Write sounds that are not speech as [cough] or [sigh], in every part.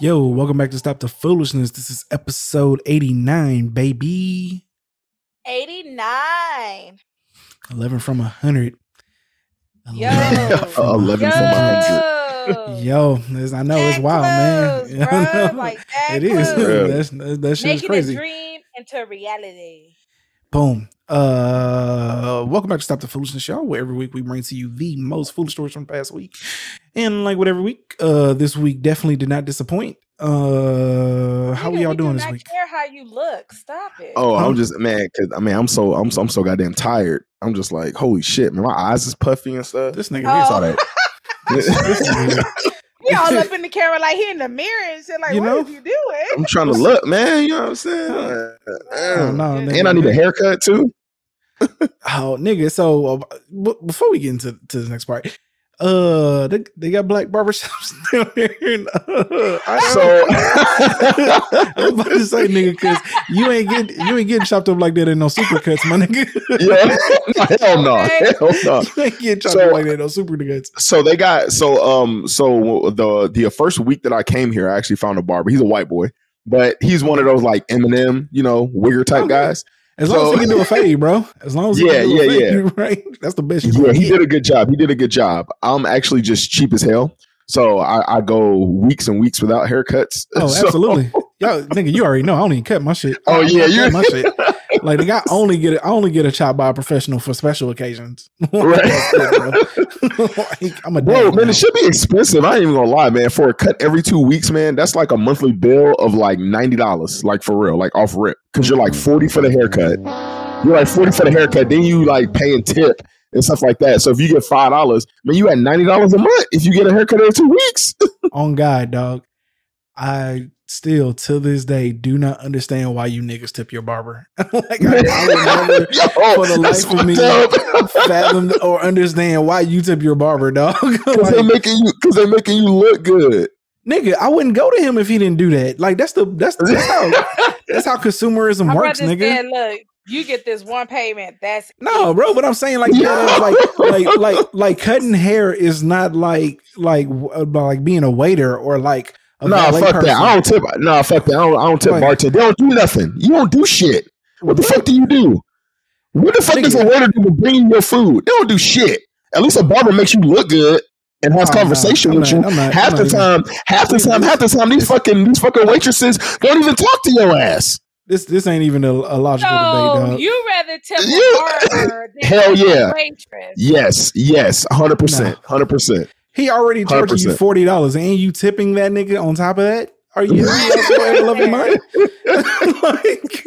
Yo, welcome back to Stop the Foolishness. This is episode 89, baby. 89. 11 from 100. 11 Yo. from 11 Yo. from 100. Yo, I know that it's wild, close, man. Bro, [laughs] like that it close. is. That's, that shit Making is crazy. a dream into reality. Boom. Uh, welcome back to Stop the Foolishness Show, where every week we bring to you the most foolish stories from the past week. And like what every week, uh, this week definitely did not disappoint. Uh, how are y'all we doing do this week? Care how you look? Stop it. Oh, I'm just man, cause I mean, I'm so I'm so, I'm so goddamn tired. I'm just like, holy shit, man, my eyes is puffy and stuff. This nigga, Oh. saw that. [laughs] [laughs] [laughs] We all up in the camera, like he in the mirror and shit. Like, You what know? you doing? I'm trying to look, man. You know what I'm saying? Oh, Damn. no, and nigga. I need a haircut too. Oh, nigga. So uh, b- before we get into to the next part, uh, they, they got black barbershops [laughs] down here. And, uh, I So [laughs] [laughs] I'm about to say, nigga, because you ain't getting you ain't getting chopped up like that in no supercuts, my nigga. yeah, hell no, hell no. you ain't getting chopped So- up like that in no supercuts. So they got so um so the the first week that I came here, I actually found a barber. He's a white boy, but he's one of those like Eminem, you know, wigger type Okay. guys. As long as he can do a fade, bro. As long as he Yeah, can do a yeah, [laughs] right? That's the best. you Yeah, he get. did a good job. He did a good job. I'm actually just cheap as hell. So I, I go weeks and weeks without haircuts. [laughs] Oh, So- absolutely. Yo, nigga, you already know I don't even cut my shit. Oh, I yeah, cut you- my shit. [laughs] Like the guy only get it. I only get a chop by a professional for special occasions. [laughs] Right. That's it, bro. [laughs] Like, I'm a Bro, man, now. it should be expensive. I ain't even gonna lie, man. For a cut every two weeks, man, that's like a monthly bill of like ninety dollars, like for real, like off rip. Cause you're like forty for the haircut. You're like forty for the haircut, then you like paying tip and stuff like that. So if you get five dollars, man, you at ninety dollars a month if you get a haircut every two weeks. [laughs] on God, dog. I still to this day do not understand why you niggas tip your barber. [laughs] like I, I would never Yo, for the life of me fucked up. [laughs] fathom or understand why you tip your barber, dog. [laughs] Cause Like, they making you, cause they making you look good. nigga, I wouldn't go to him if he didn't do that. Like that's the that's that's how that's how consumerism My works, brother nigga. said, look, you get this one payment. That's No, it. bro, but I'm saying like yeah, like like like like cutting hair is not like like uh, like being a waiter or like a No, valet fuck person. that. I don't tip. No, fuck that. I don't, I don't tip Like- bartend. They don't do nothing. You don't do shit. What the fuck do you do? What the fuck does a waiter do to bring your food? They don't do shit. At least a barber makes you look good and has Oh, conversation I'm with not- you. I'm not- half I'm the not time, half the time, half the time, these fucking these fucking waitresses don't even talk to your ass. This this ain't even a, a logical So debate, dog. you rather tip a Yeah. barber than [laughs] Hell tip a yeah. waitress. Yes, yes, hundred percent, hundred percent. He already charging you 100%. forty dollars, and you tipping that nigga on top of that. Are you really [laughs] love your mind? [laughs] like,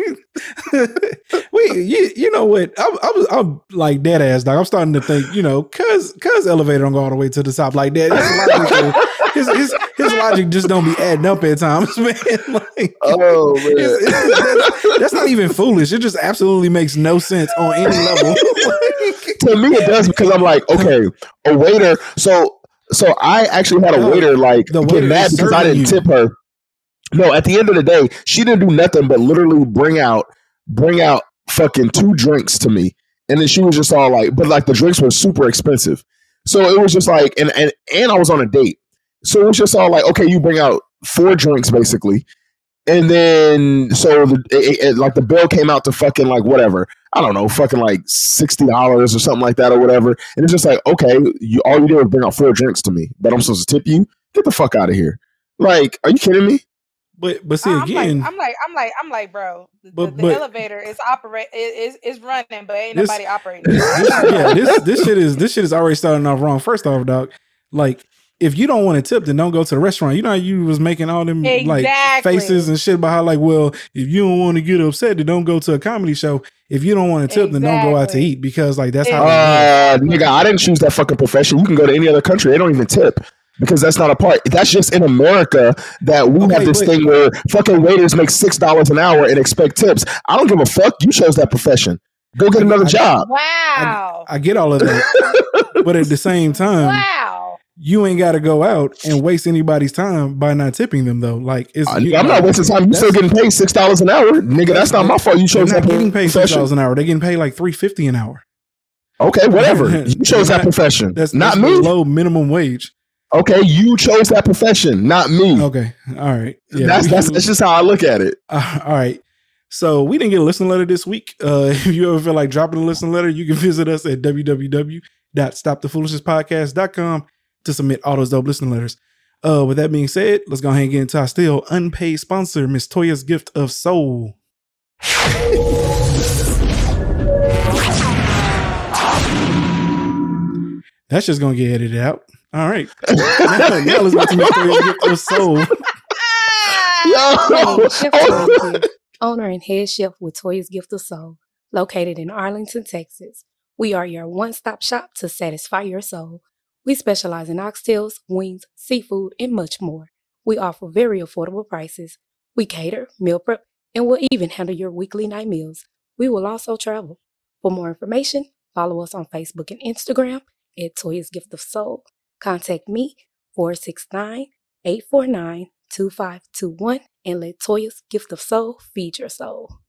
[laughs] wait, you, you know what? I'm, I'm, I'm like dead ass dog. I'm starting to think, you know, cause cause elevator don't go all the way to the top like that. His logic, his, his, his logic just don't be adding up at times, man. Like, Oh man, it's- it's- that's, that's not even foolish. It just absolutely makes no sense on any level. to me it does because I'm like, okay, a waiter. So so I actually had a waiter like the get mad because I didn't you. tip her. No, at the end of the day, she didn't do nothing but literally bring out bring out fucking two drinks to me. And then she was just all like, but like the drinks were super expensive. So it was just like, and and and I was on a date. So it was just all like, okay, you bring out four drinks basically. And then so the it, it- like the bill came out to fucking like whatever. I don't know, fucking like sixty dollars or something like that or whatever. And it's just like, okay, you all you did was bring out four drinks to me, but I'm supposed to tip you? Get the fuck out of here. Like, are you kidding me? But but see I'm again, like, I'm like, I'm like, I'm like, bro. The, But- the but- elevator is operate is is running, but ain't This- nobody operating. this, yeah, this this shit is this shit is already starting off wrong. First off, dog, like if you don't want to tip, then don't go to the restaurant. You know how you was making all them like faces and shit about how like, well, if you don't want to get upset, then don't go to a comedy show. If you don't want to tip, then don't go out to eat because like that's how. Uh, nigga, I didn't choose that fucking profession. You can go to any other country; they don't even tip because that's not a part. That's just in America that we Okay, have this but- thing where fucking waiters make six dollars an hour and expect tips. I don't give a fuck. You chose that profession. Go get another I- job. Wow. I get all of that, [laughs] but at the same time, wow. You ain't got to go out and waste anybody's time by not tipping them though. Like it's, I, am not wasting time. You still getting paid six dollars an hour, nigga. That's not my fault. You chose not that getting paid six dollars an hour. They're getting paid like three fifty an hour. Okay, whatever. [laughs] You chose that profession. That's not that's me. Low minimum wage. Okay, you chose that profession, not me. Okay, all right. Yeah, that's that's that's just how I look at it. Uh, all right. So we didn't get a listener letter this week. Uh, [laughs] if you ever feel like dropping a listener letter, you can [laughs] visit us at www.stopthefoolishness.podcast.com to submit all those dope listening letters. Uh, with that being said, let's go ahead and get into our still unpaid sponsor, Miss Toya's Gift of Soul. That's just gonna get edited out. All right. [laughs] now, now let's get to Miss Toya's Gift of Soul. Yo, Chef Toya's Gift, owner and head chef with Toya's Gift of Soul, located in Arlington, Texas. We are your one stop shop to satisfy your soul. We specialize in oxtails, wings, seafood, and much more. We offer very affordable prices. We cater, meal prep, and will even handle your weekly night meals. We will also travel. For more information, follow us on Facebook and Instagram at Toya's Gift of Soul. Contact me 469 849 2521 and let Toya's Gift of Soul feed your soul.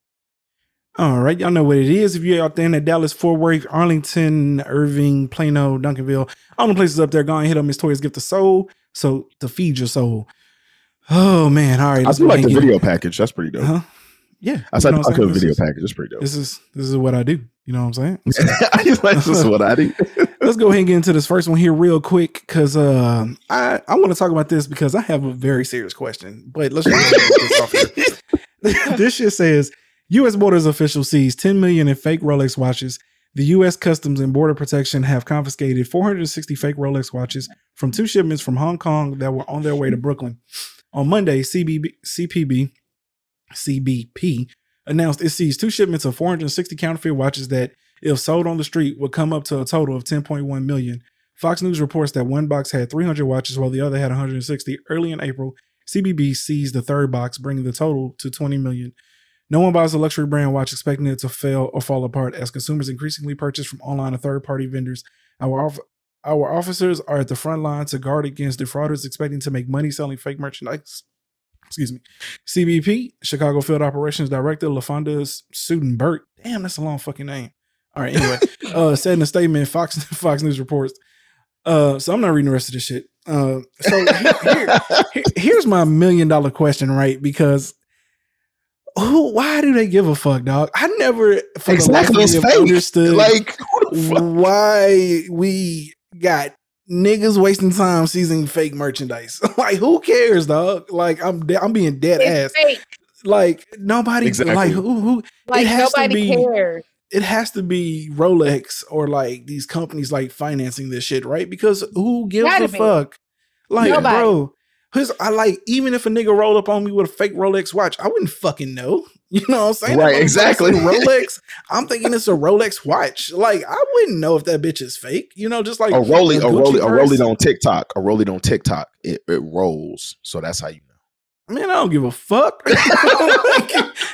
All right, y'all know what it is. If you're out there in the Dallas, Fort Worth, Arlington, Irving, Plano, Duncanville, all the places up there, go and hit up Miss Toya's Gift of Soul. So to feed your soul. Oh man, all right. I do like the video package. That's pretty dope. Huh? Yeah, I said I what I'm could saying? video is- package. That's pretty dope. This is this is what I do. You know what I'm saying? [laughs] So, like this is what I do. [laughs] let's go ahead and get into this first one here real quick because uh, I I want to talk about this because I have a very serious question. But let's just this off here. [laughs] this shit says U.S. Borders official sees 10 million in fake Rolex watches. The U.S. Customs and Border Protection have confiscated 460 fake Rolex watches from two shipments from Hong Kong that were on their way to Brooklyn. On Monday, CBB, CPB, CBP announced it seized two shipments of 460 counterfeit watches that, if sold on the street, would come up to a total of 10.1 million. Fox News reports that one box had 300 watches while the other had 160. Early in April, CBB seized the third box, bringing the total to 20 million. No one buys a luxury brand watch expecting it to fail or fall apart as consumers increasingly purchase from online or third party vendors. Our, off- our officers are at the front line to guard against defrauders expecting to make money selling fake merchandise. Excuse me. CBP, Chicago Field Operations Director LaFonda Sutton-Burke. Damn, that's a long fucking name. All right, anyway, [laughs] uh, said in a statement, Fox [laughs] Fox News reports. Uh, so I'm not reading the rest of this shit. Uh, so here- here- here's my million dollar question, right? Because who? Why do they give a fuck, dog? I never for the life of exactly. me It's have fake. understood Like who the fuck? why we got niggas wasting time seizing fake merchandise. [laughs] like, who cares, dog? Like, I'm de- I'm being dead It's ass. fake. Like, nobody. Exactly. Like, who? Who? Like has to nobody be- cares. it has to be Rolex or like these companies like financing this shit, right? Because who gives Gotta a be. fuck? Like, Nobody. bro, who's I like even if a nigga rolled up on me with a fake Rolex watch, I wouldn't fucking know. [laughs] You know what I'm saying? Right, exactly. Rolex. [laughs] I'm thinking it's a Rolex watch. Like, I wouldn't know if that bitch is fake. You know, just like a rolling, a Gucci a purse. on TikTok. A rolling on TikTok. It, it rolls. So that's how you know. Man, I don't give a fuck. [laughs]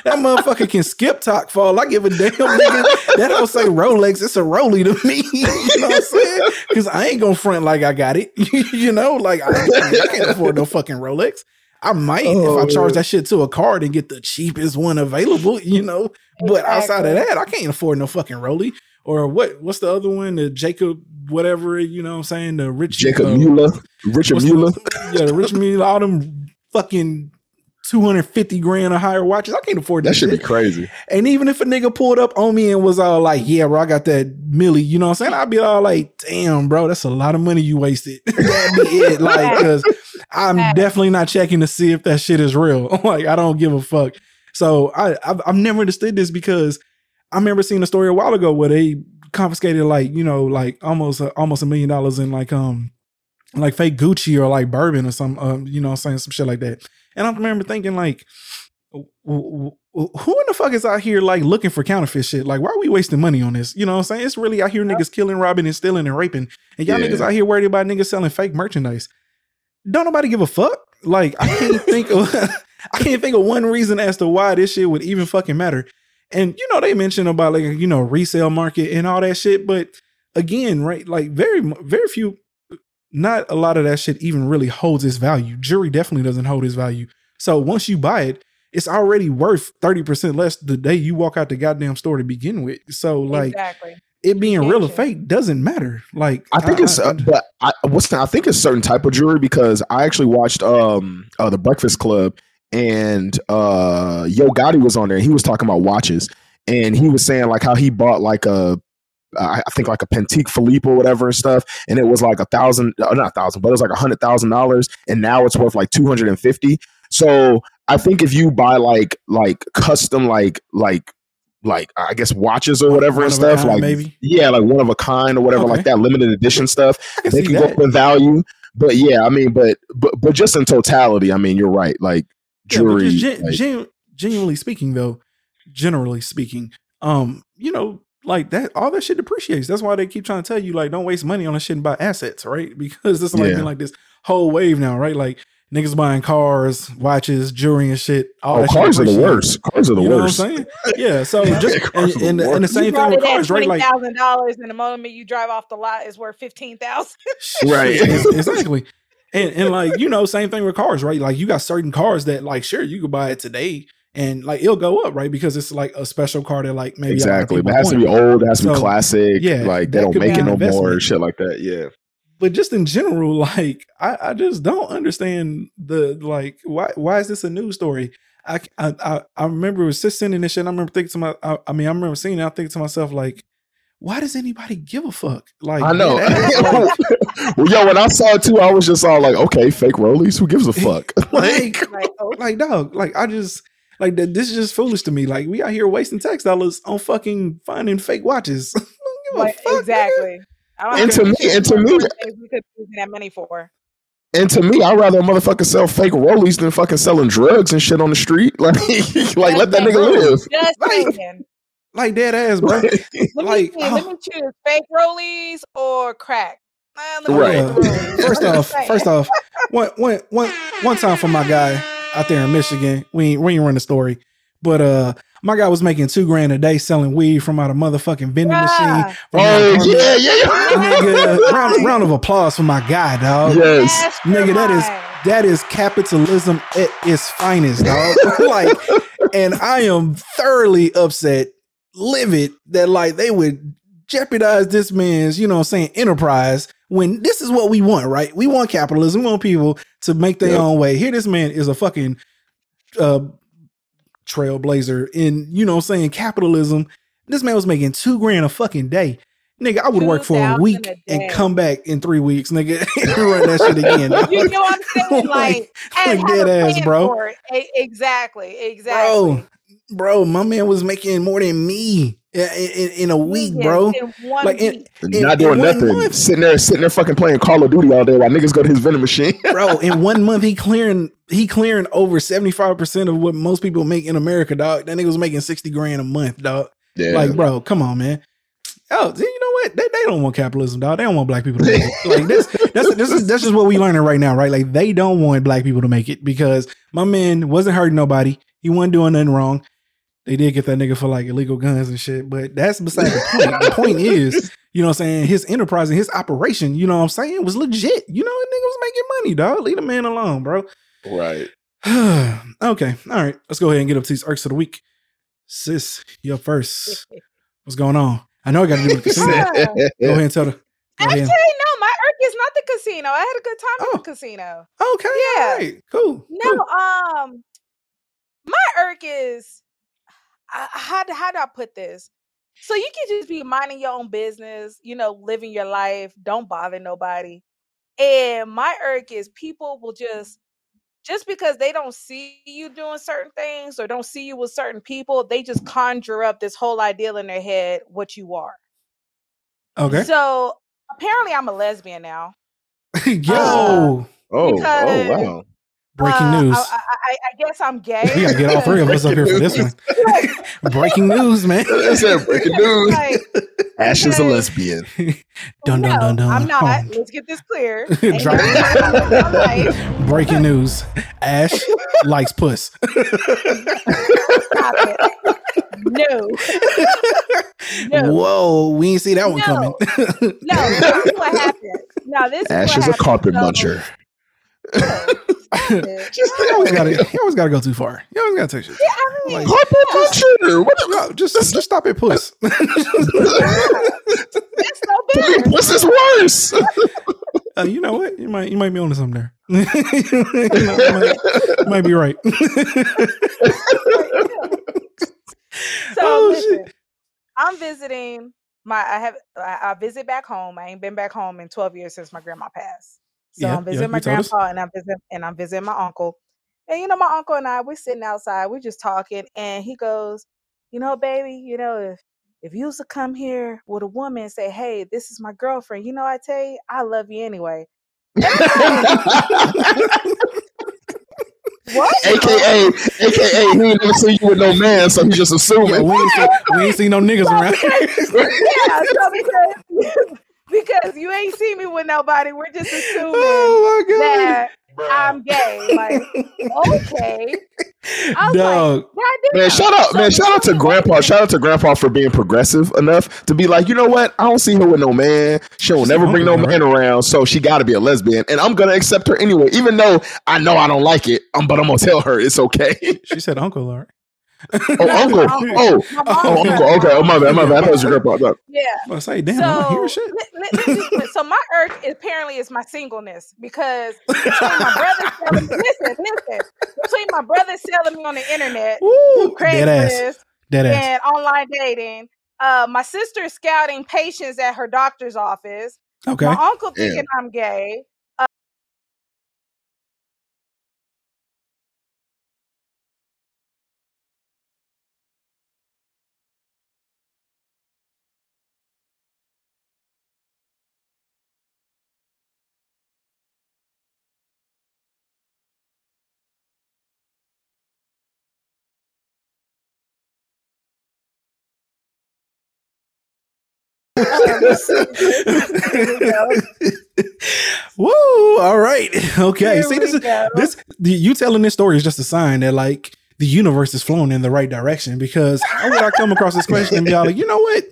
that motherfucker can skip talk fall. I give a damn. Nigga. That don't say Rolex. It's a Roly to me. [laughs] you know what I'm saying? Because I ain't gonna front like I got it. [laughs] you know, like I, I can't afford no fucking Rolex. I might if I Oh. charge that shit to a card and get the cheapest one available. You know, but outside of that, I can't afford no fucking Roly. Or what? What's the other one? The Jacob, whatever. You know what I'm saying? The rich Jacob uh, Mueller, Richard Mueller. the- [laughs] yeah, the rich Mueller, all them fucking 250 grand or higher watches. I can't afford that, That should be crazy. And even if a nigga pulled up on me and was all like, yeah, bro, I got that millie, you know what I'm saying? I'd be all like, damn, bro, that's a lot of money you wasted. [laughs] That'd be it. Like, cause I'm definitely not checking to see if that shit is real. [laughs] like, I don't give a fuck. So I, I've, I've never understood this because I remember seeing a story a while ago where they confiscated like, you know, like almost, a, almost a million dollars in like, um, like fake Gucci or like bourbon or some, um, you know, I'm saying some shit like that. And I remember thinking like, who in the fuck is out here like looking for counterfeit shit? Like, why are we wasting money on this? You know what I'm saying? It's really out here niggas killing, robbing, and stealing and raping. And y'all Yeah. niggas out here worried about niggas selling fake merchandise. Don't nobody give a fuck. Like, I can't [laughs] think of [laughs] I can't think of one reason as to why this shit would even fucking matter. And you know, they mentioned about like you know, resale market and all that shit, but again, right, like very very few not a lot of that shit even really holds its value. Jewelry definitely doesn't hold its value. So once you buy it, it's already worth 30% less the day you walk out the goddamn store to begin with. So like exactly. it being real or fake doesn't matter. Like I think it's, uh, but I, what's the, I think it's certain type of jewelry because I actually watched um uh, the Breakfast Club and uh Yo Gotti was on there. and He was talking about watches and he was saying like how he bought like a I I think like a Patek Philippe or whatever and stuff, and it was like a thousand, uh, not a thousand, but it was like a hundred thousand dollars, and now it's worth like two hundred and fifty. So I think if you buy like like custom like like like I guess watches or whatever One and stuff, kind, like maybe? yeah, like one of a kind or whatever, Okay. like that limited edition stuff I can they can go up in value. But yeah, I mean, but but but just in totality, I mean, you're right. Like Yeah, jewelry, just gen- like- gen- genuinely speaking, though, generally speaking, um, you know, like that, all that shit depreciates. That's why they keep trying to tell you, like, don't waste money on that shit and buy assets, right? [laughs] Because it's like Yeah. been like this whole wave now, right? Like niggas buying cars, watches, jewelry, and shit. All oh, that shit cars are the worst. Cars are the You know worst. what I'm saying? Yeah. So [laughs] just cars and, and, the and the same you thing with it at cars, right? twenty Like thousand dollars, and the moment you drive off the lot, is worth fifteen thousand. [laughs] Right. Exactly. And and like you know, same thing with cars, right? Like you got certain cars that like sure you could buy it today and like it'll go up, right? Because it's like a special car that like maybe a lot of exactly. But it has to be old. It has to be classic. yeah, like they don't make it no more. investment. Shit like that. Yeah. But just in general, [laughs] like I, I just don't understand the like why why is this a news story? I I I, I remember it was just sending this shit. And I remember thinking to my I, I mean I remember seeing it. I think to myself like, why does anybody give a fuck? Like I know. [laughs] like, [laughs] well, yo, when I saw it too, I was just all like, okay, fake rollies. Who gives a fuck? like Like, like dog like i just like th- this is just foolish to me like we out here wasting tax dollars on fucking finding fake watches [laughs] Don't give a like, fuck, exactly. And to me- and to me- things we could be using that money for. And to me, I'd rather a motherfucker sell fake rollies than fucking selling drugs and shit on the street. [laughs] Like, like let that nigga live. Just [laughs] Like, saying. like dead ass bro Let me like, see, let oh. me choose fake rollies or crack. Uh, let me Right. Uh, first off first off one one one one time for my guy out there in michigan we ain't, we ain't run the story but uh my guy was making two grand a day selling weed from out a motherfucking vending machine Bruh. from out Oh yeah, yeah, yeah. nigga round, round of applause for my guy dog Yes. Nigga, that is that is capitalism at its finest, dog. [laughs] like, and I am thoroughly upset, livid that like they would jeopardize this man's, you know, I'm saying enterprise when this is what we want, right? We want capitalism. We want people to make their Yep. own way. Here, this man is a fucking uh trailblazer in, you know, I'm saying capitalism. This man was making two grand a fucking day. Nigga, I would work for a week a and come back in three weeks, nigga, [laughs] and [laughs] run that shit again. [laughs] You know what I'm saying? Like, and like dead ass, bro. Exactly. Exactly. Bro, bro, my man was making more than me in, in, in a week, Yeah, bro. in Like, in- week. In- Not doing one nothing. month. Sitting there, sitting there, fucking playing Call of Duty all day while niggas go to his vending machine. [laughs] bro, in one month he clearing he clearing over 75% of what most people make in America, dog. That nigga was making 60 grand a month, dog. yeah. Like, bro, come on, man. Oh, you know what? They, they don't want capitalism, dog. They don't want black people to make it. [laughs] Like this, that's this is that's just what we learning right now, right? Like they don't want black people to make it because my man wasn't hurting nobody. He wasn't doing nothing wrong. They did get that nigga for like illegal guns and shit, but that's beside the point. the point is, you know what I'm saying, his enterprise and his operation, you know what I'm saying, was legit. You know, that nigga was making money, dog. Leave the man alone, bro. right. [sighs] okay. All right. Let's go ahead and get up to these arcs of the week. Sis, you're first. What's going on? I know I got to do with the [laughs] casino. Go ahead and tell the. [laughs] Actually, ahead. no, my irk is not the casino. I had a good time Oh. at the casino. Okay. Yeah. All right. Cool. No, cool. um, my irk is I, how how do I put this? So you can just be minding your own business, you know, living your life, don't bother nobody. And my irk is people will just just because they don't see you doing certain things or don't see you with certain people, they just conjure up this whole ideal in their head what you are. Okay. So apparently I'm a lesbian now. [laughs] Uh, Yo, Oh, oh Because- oh wow. Breaking Uh, news. I, I, I, I guess I'm gay. we gotta get all three of us up here for this one. [laughs] breaking news, man. [laughs] That's it. Breaking news. Like, Ash is a lesbian. [laughs] Dun, dun, no, dun, dun. I'm not. Oh. Let's get this clear. Ain't Drop- nothing wrong with my life. Breaking news. Ash likes puss. Stop it. No. No. Whoa, we ain't see that one No. coming. No, this is what happened. No, this Ash is, is a carpet So- muncher. You always gotta, you always gotta go too far. You always gotta take shit. Yeah, I mean, Like-. What the No, just just stop at puss. [laughs] it's so bad. What's this worse? [laughs] Uh, you know what? You might you might be onto something there. you, [laughs] know, you might, you might be right. So Oh, listen, I'm visiting my. I have. I, I visit back home. I ain't been back home in 12 years since my grandma passed. So Yeah, I'm yeah, visiting my you told us. grandpa and I'm visiting and I'm visiting my uncle. And you know, my uncle and I, we're sitting outside, we're just talking, and he goes, "You know, baby, you know, if if you was to come here with a woman and say, hey, this is my girlfriend, you know, I tell you, I love you anyway." [laughs] What? AKA, AKA, he ain't never seen you with no man, so he just Yeah, assuming. we, ain't see, we ain't see no [laughs] niggas around. yeah, so because, [laughs] because you ain't see me with nobody, we're just [laughs] assuming oh my god. that I'm gay. Like, okay. I was Dog. like, Man, shout out, So man, shout out to now- Grandpa. Shout out to Grandpa for being progressive enough to be like, you know what? I don't see her with no man. She will She's never bring no uncle, man around, so she got to be a lesbian, and I'm gonna accept her anyway, even though I know I don't like it. Um, but I'm gonna tell her it's okay. she said uncle, all right. Oh, [laughs] uncle. Uncle. Oh, oh, uncle. Okay. Oh, my bad. My bad. I thought it was your grandpa. No. Yeah. I was say, damn, I don't hear So, shit. let- let- let's just- so my irk apparently is my singleness because between my brother [laughs] selling, listen, listen, between my brother selling me on the internet, Woo, dead ass. Craigslist, Dead ass. and online dating, uh, my sister scouting patients at her doctor's office, Okay. my uncle Yeah. thinking I'm gay. [laughs] Woo! All right. Okay. Here See, this we is go. this. The, you telling this story is just a sign that like the universe is flowing in the right direction. Because how would I come across this question and be all like, you know what?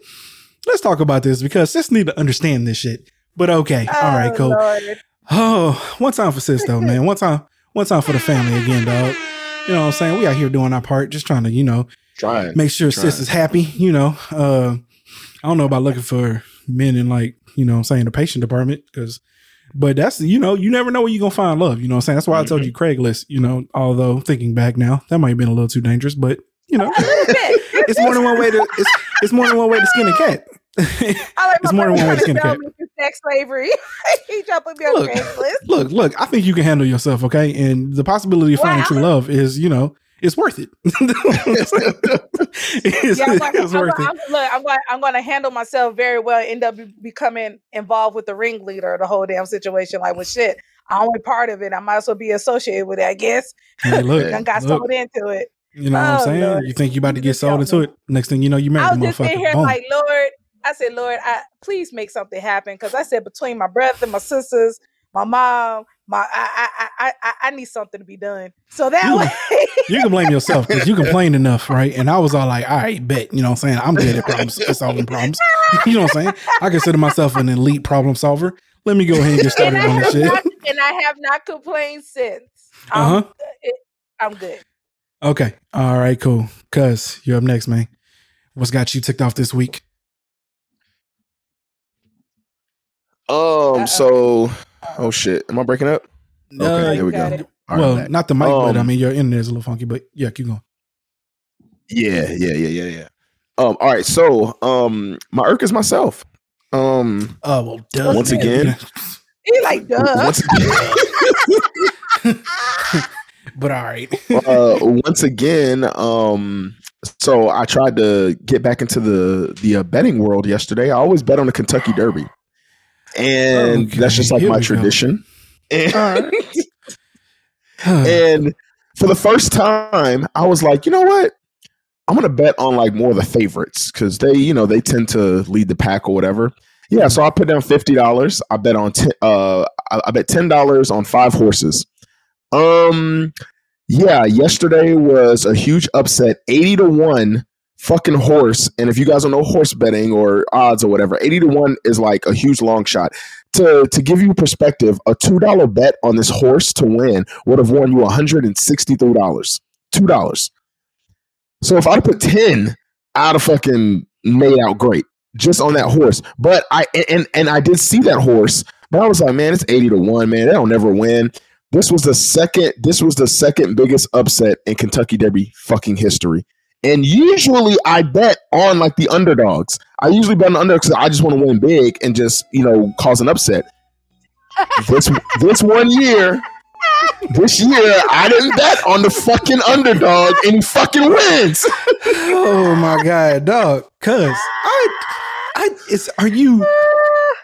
Let's talk about this because sis need to understand this shit. But okay. All right. Oh, Cool. Lord. Oh, one time for sis though, man. One time, one time for the family again, dog. You know what I'm saying? We out here doing our part, just trying to, you know, Trying. make sure sis is happy. You know, uh, I don't know about looking for men in like, you know, what I'm saying the patient department because, but that's you know, you never know where you're gonna find love. You know, what I'm saying that's why I told you mm-hmm. Craigslist. You know, although thinking back now, that might have been a little too dangerous, but you know, [laughs] A little bit. it's more than one way to it's, it's more than one way to skin a [laughs] cat. I like It's more than one way to skin a cat. sex slavery. [laughs] he jumping me on Look. Craigslist. look, look, I think you can handle yourself, okay? And the possibility of finding Wow. true love is, you know, it's worth it. [laughs] it's, Yeah, I'm going, it's I'm, worth going, it. I'm, look, I'm going, I'm going to handle myself very well. End up becoming involved with the ringleader the whole damn situation. Like, well, shit, I'm only part of it. I might as well be associated with it. I guess. Hey, [laughs] look, I got look, sold into it. you know what I'm Oh, saying? Lord. You think you about to get sold into it. Next thing you know, you I married was the just motherfucker. here Boom. like, Lord, I said, Lord, I, please make something happen. Because I said, between my brother, my sisters, my mom, my I, I, I, I, I need something to be done. So that You- way, you can blame yourself because you complained enough, right? And I was all like, all right, bet. You know what I'm saying? I'm good at problem solving problems. [laughs] You know what I'm saying? I consider myself an elite problem solver. Let me go ahead and get started I, on this shit. not, and I have not complained since. Uh huh. it, I'm good. Okay. All right, cool. Cuz you're up next, man. What's got you ticked off this week? Um. Uh-oh. So, oh shit, am I breaking up? Okay, Uh, here we go. it. All right, well, back. not the mic, but I Um, mean your internet is a little funky. But yeah, keep going. Yeah, yeah, yeah, yeah, yeah. Um. All right. So, um, my irk is myself. Um. Oh well, duh. Once man. again. [laughs] He like, duh. Once again. [laughs] but all right. [laughs] uh, once again, um, so I tried to get back into the the uh, betting world yesterday. I always bet on the Kentucky Derby. And Okay, that's just like my tradition. And, right. [laughs] and for the first time, I was like, you know what? I'm gonna bet on like more of the favorites because they, you know, they tend to lead the pack or whatever. Yeah, so I put down fifty dollars. I bet on ten. Uh, I, I bet ten dollars on five horses. Um, yeah, yesterday was a huge upset, eighty to one. Fucking horse, and if you guys don't know horse betting or odds or whatever, eighty to one is like a huge long shot. To to give you perspective, a two dollar bet on this horse to win would have won you one hundred and sixty three dollars. Two dollars. So if I put ten, I'd have fucking made out great just on that horse. But I and and I did see that horse, but I was like, man, it's eighty to one, man. They don't never win. This was the second. This was the second biggest upset in Kentucky Derby fucking history. And usually I bet on like the underdogs. I usually bet on the underdogs because I just want to win big and just you know cause an upset. this this one year, this year I didn't bet on the fucking underdog and he fucking wins. oh my god, dog. Cuz I I it's are you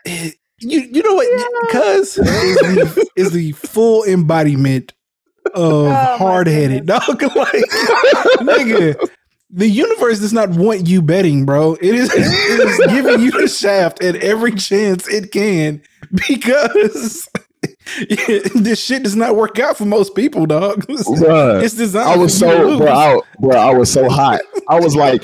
eh, you you know what cuz is the, is the full embodiment of my hard-headed dog [laughs] like nigga the universe does not want you betting, bro. It is, [laughs] it is giving you the shaft at every chance it can because [laughs] this shit does not work out for most people, dog. [laughs] Bruh. It's designed. I was for you to so bro, I, bro, I was so hot. I was like,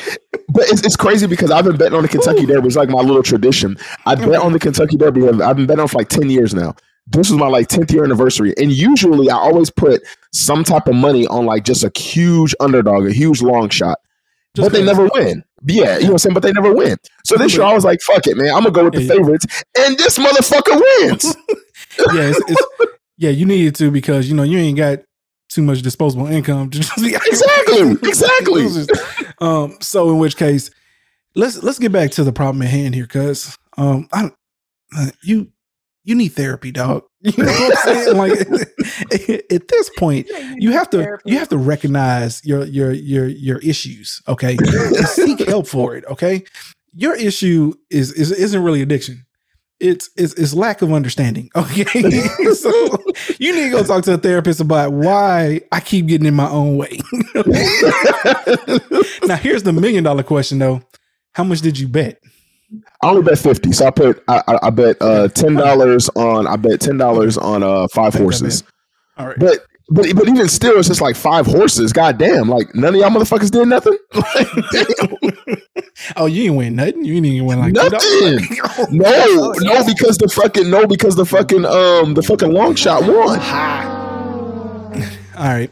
but it's, it's crazy because I've been betting on the Kentucky Derby. It's like my little tradition. I mm. bet on the Kentucky Derby. I've been betting on for like ten years now. This was my like tenth year anniversary, and usually I always put some type of money on like just a huge underdog, a huge long shot, Just but they never win. Yeah, you know what I'm saying. But they never win. So this year I was like, fuck it, man. I'm gonna go with the Yeah. favorites, and this motherfucker wins. [laughs] yeah, it's, it's, yeah, you needed to because you know you ain't got too much disposable income to [laughs] just be Exactly, [laughs] exactly. Um, so in which case, let's let's get back to the problem at hand here, cuz um, I you you need therapy, dog. [laughs] You know what I'm saying? like [laughs] at this point, you have to you have to recognize your your your your issues, okay? Seek help for it, okay? Your issue is is isn't really addiction. It's it's, it's lack of understanding, [laughs] okay? so you need to go talk to a therapist about why I keep getting in my own way. now here's the million dollar question though. How much did you bet? I only bet fifty, so I put I, I, I bet uh, [laughs] ten dollars on I bet ten dollars on uh five Bet, bet, horses. All right. But but but even still, it's just like five horses. God damn! Like none of y'all motherfuckers did nothing. [laughs] Like, damn. [laughs] Oh, you ain't win nothing. You didn't even win like Nothing. $2. No, no, because the fucking no, because the fucking um the fucking long shot won, All right.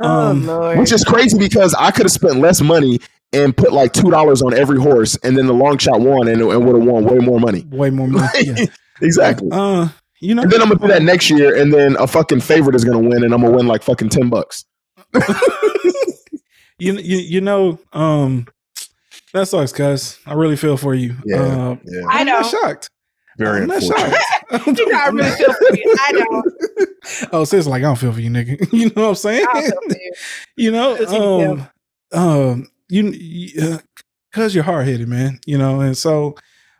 Oh Um, Lord. which is crazy because I could have spent less money and put like two dollars on every horse, and then the long shot won and, and would have won way more money. way more money. [laughs] Yeah. Exactly. Uh, you know, And then I'm gonna do that next year, and then a fucking favorite is gonna win, and I'm gonna win like fucking ten bucks. [laughs] you, you you know, um, that sucks, cuz I really feel for you. Yeah. Uh, Yeah, I I'm know. shocked. very I'm not unfortunate. shocked. [laughs] You know, I really feel for you. I know. oh, so like I don't feel for you, nigga. You know what I'm saying? I feel for you. you know, 'Cause he do. um, um, you, you uh, cause you're hard headed, man. You know, and so,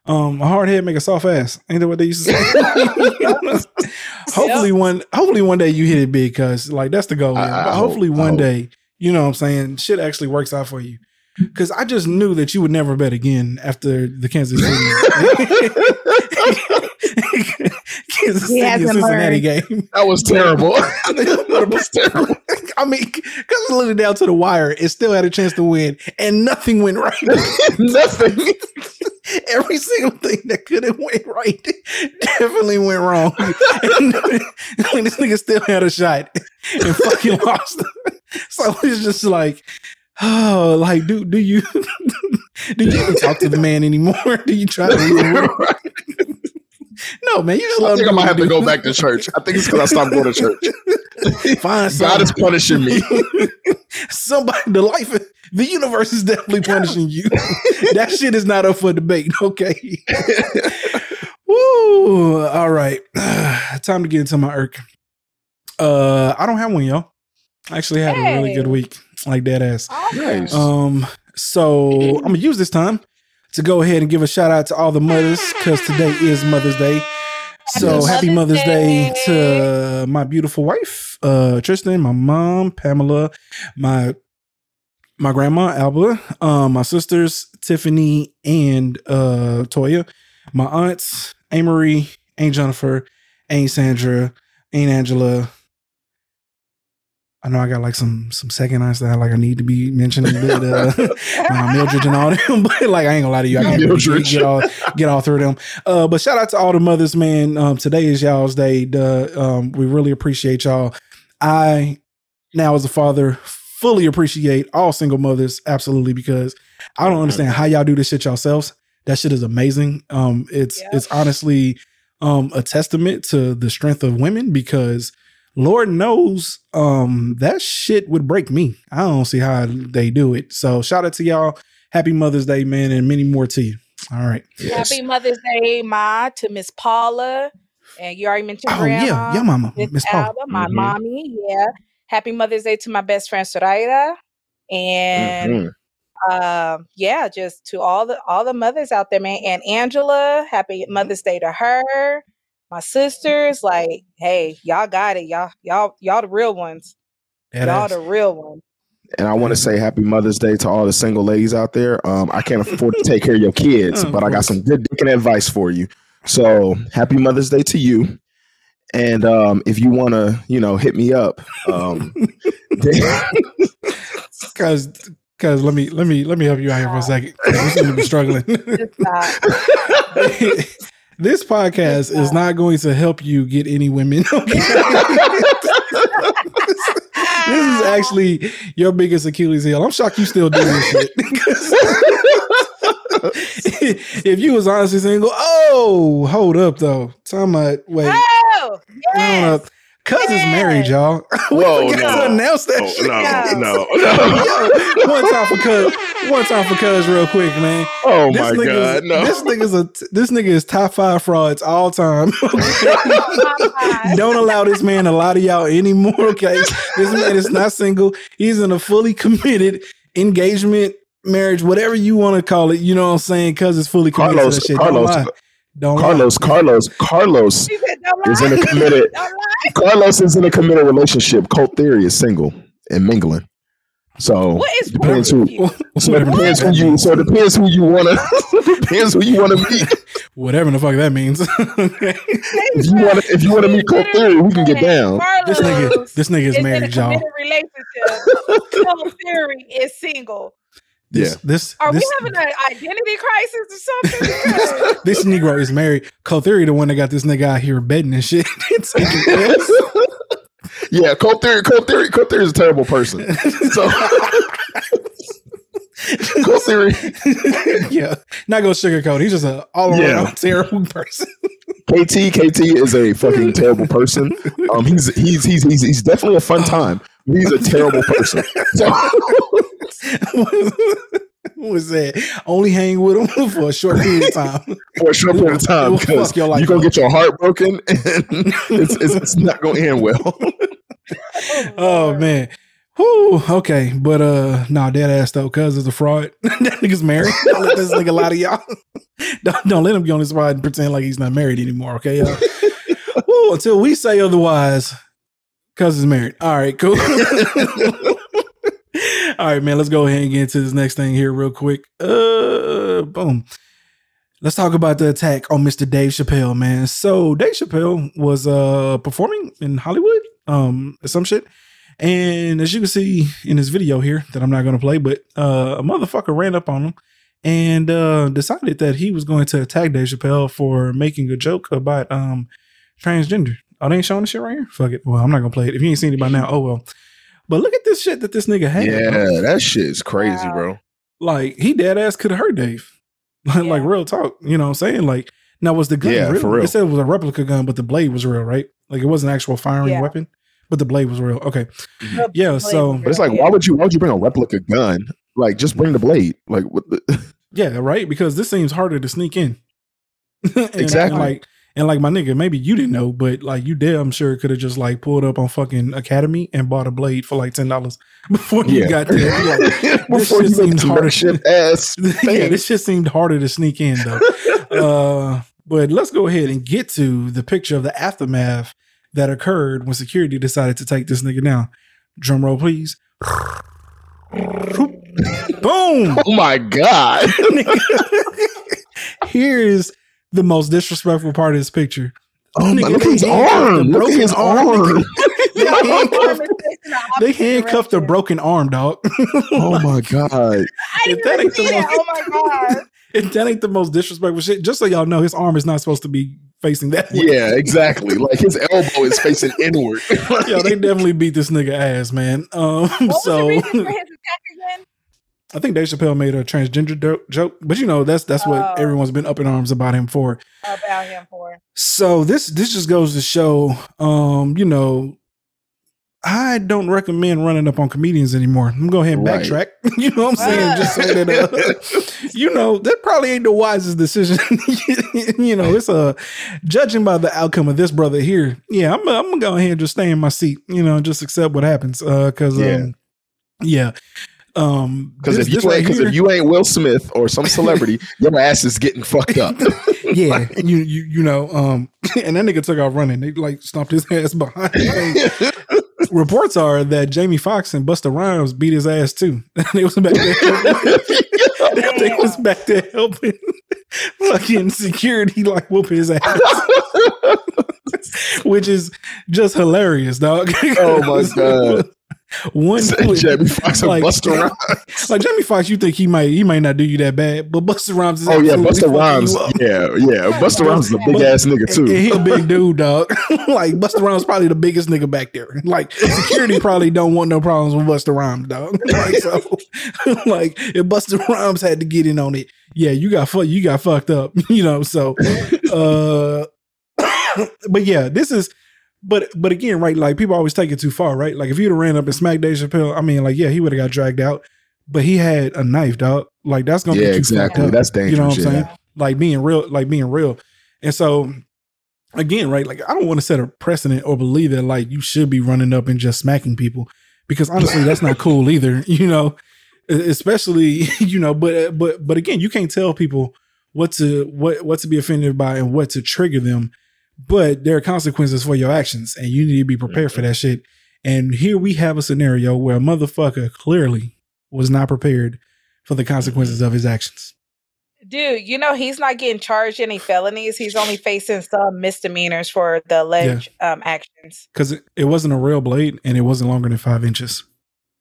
um, a hard head make a soft ass. Ain't that what they used to say? [laughs] hopefully one, hopefully one day you hit it big, cause like that's the goal. I- yeah. I But hope- hopefully one hope. day, you know what I'm saying, shit actually works out for you. Cause I just knew that you would never bet again after the Kansas City, [laughs] [laughs] Kansas City and hasn't Cincinnati game. That was terrible. [laughs] that was terrible. I mean, because literally down to the wire, it still had a chance to win, and nothing went right. [laughs] Nothing. [laughs] Every single thing that could have went right definitely went wrong. and this nigga still had a shot and fucking lost. so it's just like, oh, like do do you do you even talk to the man anymore? Do you try to? Even, no, man. You just I think I might have to go back to church. I think it's because I stopped going to church. Fine, [laughs] Find God something. is punishing me. [laughs] Somebody, the life, of, the universe is definitely punishing you. [laughs] that shit is not up for debate. Okay. Woo. All right. [sighs] Time to get into my irk. Uh, I don't have one, y'all. I actually had a really good week, like that ass. Nice. Um, so I'm gonna use this time to go ahead and give a shout out to all the mothers because today is Mother's Day. So happy Mother's Day. to my beautiful wife, uh, Tristan, my mom, Pamela, my my grandma Alba, um, my sisters Tiffany and uh Toya, my aunts Amory, Aunt Jennifer, Aunt Sandra, Aunt Angela. I know I got like some some second aunts that like I need to be mentioning, but uh, [laughs] uh, Mildred and all them. [laughs] But like I ain't gonna lie to you, I can't Mildred. get, get all get all through them. Uh, but shout out to all the mothers, man. Um, today is y'all's day. The, um, we really appreciate y'all. I now as a father fully appreciate all single mothers, absolutely, because I don't understand how y'all do this shit yourselves. That shit is amazing. Um, it's Yeah. it's honestly um a testament to the strength of women because Lord knows um that shit would break me. I don't see how they do it. So shout out to y'all. Happy Mother's Day, man, and many more to you. All right. Yes. Happy Mother's Day, Ma, to Miss Paula. And you already mentioned Oh grandma. yeah, yeah, mama, Miss Miss Paul. Alba, my Mhm. mommy. Yeah. Happy Mother's Day to my best friend Soraya. And Mhm. um, yeah, just to all the all the mothers out there, man. And Angela, happy Mother's Day to her. My sisters, like, hey, y'all got it. Y'all, y'all, y'all the real ones. Dead y'all ass. the real ones. And I want to say happy Mother's Day to all the single ladies out there. Um, I can't afford to take care of your [laughs] kids, Of but I got some good dick and advice for you. So happy Mother's Day to you. And um, if you want to, you know, hit me up. Um, [laughs] Cause cause let me let me let me help you out here for a second. 'cause You seem to be struggling. [laughs] This podcast is not going to help you get any women. [laughs] Okay? this is actually your biggest Achilles heel. I'm shocked you still do this shit. [laughs] if you was honestly single, oh, hold up though. Time out. Wait, Oh, yes. Up. Cuz is married, y'all. [laughs] we Whoa, forgot no. to announce that Oh, shit. no, no, no. [laughs] Yo, one time for cuz, one time for cuz, real quick, man. Oh This my nigga's- God, no. This nigga's a this nigga is top five frauds all time. [laughs] Don't allow this man to lie to y'all anymore. Okay, this man is not single. He's in a fully committed engagement, marriage, whatever you want to call it. You know what I'm saying? Because it's fully committed Carlos, to that shit. Carlos, Don't lie. Carlos, Carlos, Carlos She said, "Don't is in a committed. [laughs] Carlos is in a committed relationship. Cult Theory is single and mingling. So What is depends who. with you? lie. [laughs] So it depends who you. So it depends who you wanna. [laughs] depends who you wanna meet. Whatever the fuck that means. Okay. If you wanna, if you wanna meet Cult Theory, we can get down. this nigga, Carlos this nigga is is in a married, y'all. relationship. Cole Theory is single. This, this, Are this, we having an identity crisis or something? [laughs] this Negro is married. Cole Theory, the one that got this nigga out here bedding and shit. [laughs] Taking pills. Yeah, Cult Theory. Cult Theory. Cult Theory is a terrible person. So. [laughs] Cult Theory. yeah, not go sugarcoat. He's just an all around Yeah. terrible person. KT KT is a fucking terrible person. Um, he's he's he's he's he's definitely a fun time. but He's a terrible person. So, what was that? Only hang with him [laughs] for a short period of time. for a short period of time, because fuck your life you're gonna get your heart broken, [laughs] and it's, it's it's not gonna end well. [laughs] Oh man. Whew, okay, but uh, nah, dead ass though, cuz is a fraud. that nigga's married. Don't let this nigga lie to y'all. don't, don't let him get on this ride and pretend like he's not married anymore. Okay, y'all. Whew, until we say otherwise, cuz is married. All right, cool. All right, man. Let's go ahead and get into this next thing here real quick. Uh, boom. Let's talk about the attack on Mr. Dave Chappelle, man. So Dave Chappelle was uh performing in Hollywood, um, some shit. And as you can see in this video here that I'm not gonna play, but uh a motherfucker ran up on him and uh decided that he was going to attack Dave Chappelle for making a joke about um transgender. Oh, they ain't showing the shit right here? Fuck it. Well, I'm not gonna play it. If you ain't seen it by now, oh well. But look at this shit that this nigga had. bro. yeah, that shit is crazy, Wow. bro. Like he dead ass could have hurt Dave. [laughs] Like, like real talk. You know what I'm saying? Like now was the gun Yeah, real? for real. It said it was a replica gun, but the blade was real, right? Like it wasn't an actual firing Yeah. weapon, but the blade was real. Okay. Mm-hmm. The Yeah, so- But it's like, why would you why would you bring a replica gun? Like, just bring the blade. Like, what the, [laughs] Yeah, right. Because this seems harder to sneak in. [laughs] And- Exactly. And like, and like my nigga, maybe you didn't know, but like you did, I'm sure could have just like pulled up on fucking Academy and bought a blade for like ten dollars [laughs] before you Yeah. got there. Like, [laughs] before you seems harder. shit ass [laughs] yeah, this shit seemed harder to sneak in though. uh, But let's go ahead and get to the picture of the aftermath that occurred when security decided to take this nigga down. Drum roll, please. Boom. Oh my god! Here's the most disrespectful part of this picture. Oh my, Nigga, look at they his handcuffed arm! Look at his arm. arm! [laughs] [laughs] They handcuffed, they Opposite handcuffed a broken arm, dog. [laughs] Oh my god! I If didn't that even ain't the see that. one- Oh my god. if that ain't the most disrespectful shit, just so y'all know, his arm is not supposed to be facing that way. Yeah, exactly. Like his elbow is facing inward. Yo, they definitely beat this nigga ass, man. Um, What was so I think Dave Chappelle made a transgender do- joke, but you know that's that's what Oh. everyone's been up in arms about him for. About him for. So this this just goes to show, um, you know, I don't recommend running up on comedians anymore. I'm gonna go ahead and Right. backtrack. [laughs] you know what I'm saying? [laughs] Just say that, uh, [laughs] you know, that probably ain't the wisest decision. you know, it's a judging by the outcome of this brother here. Yeah, I'm, I'm gonna go ahead and just stay in my seat. You know, just accept what happens. Uh, because Yeah. um, yeah. Um, Because if you ain't, because if you ain't Will Smith or some celebrity, [laughs] your ass is getting fucked up. [laughs] yeah, you you you know, um, [laughs] and that nigga took off running. They like stomped his ass behind. Reports are that Jamie Foxx and Busta Rhymes beat his ass too. they was back there. Helping, they was back there helping fucking security like whoop his ass, which is just hilarious, dog. Oh my God. One Jamie Foxx and like- Busta Rhymes. like Jamie Foxx, you think he might he might not do you that bad, but Busta Rhymes is Oh yeah, Busta Rhymes. Yeah, yeah. Busta Rhymes is a big ass nigga And too. he a big dude, dog. [laughs] like Busta Rhymes probably the biggest nigga back there. Like security probably don't want no problems with Busta Rhymes, dog. [laughs] Like so, [laughs] like if Busta Rhymes had to get in on it, yeah, you got fu- you got fucked up, you know. So, uh, [coughs] but yeah, this is. But but again, right? Like people always take it too far, right? Like if you'd have ran up and smacked Dave Chappelle, I mean, like yeah, he would have got dragged out. But he had a knife, dog. Like that's gonna Yeah, get you exactly. up. That's dangerous. You know what I'm saying? Like being real, like being real. And so again, right? Like I don't want to set a precedent or believe that like you should be running up and just smacking people because honestly, that's not [laughs] cool either. [laughs] You know, especially [laughs] you know, but but but again, you can't tell people what to what what to be offended by and what to trigger them. But there are consequences for your actions, and you need to be prepared for that shit. And here we have a scenario where a motherfucker clearly was not prepared for the consequences of his actions. Dude, you know he's not getting charged any felonies. He's only facing some misdemeanors for the alleged um, actions. because it, it wasn't a real blade and it wasn't longer than five inches.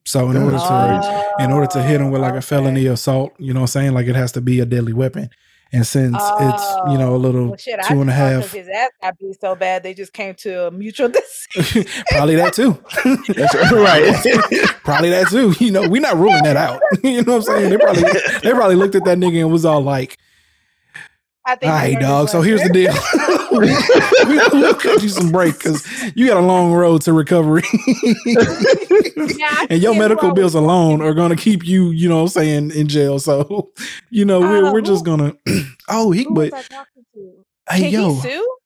So in order That's to in order to hit him with like Oh, a felony assault, you know what I'm saying? Like it has to be a deadly weapon. And since it's, you know, a oh, little Well, shit, I two and a just thought 'cause half, His ass got beat so bad they just came to a mutual [laughs] decision. [laughs] probably that too. [laughs] That's right. probably that too. You know, we're not ruling that out. you know what I'm saying? They probably they probably looked at that nigga and was all like, I think all he right, learned dog. So here's the deal. we, we, we'll cut you some break because you got a long road to recovery. Yeah, and your medical wrong bills alone are going to keep you, you know, what I'm saying in jail. So, [laughs] you know, we're Uh, we're just gonna. [clears throat] oh, he but I hey Can yo, he sue?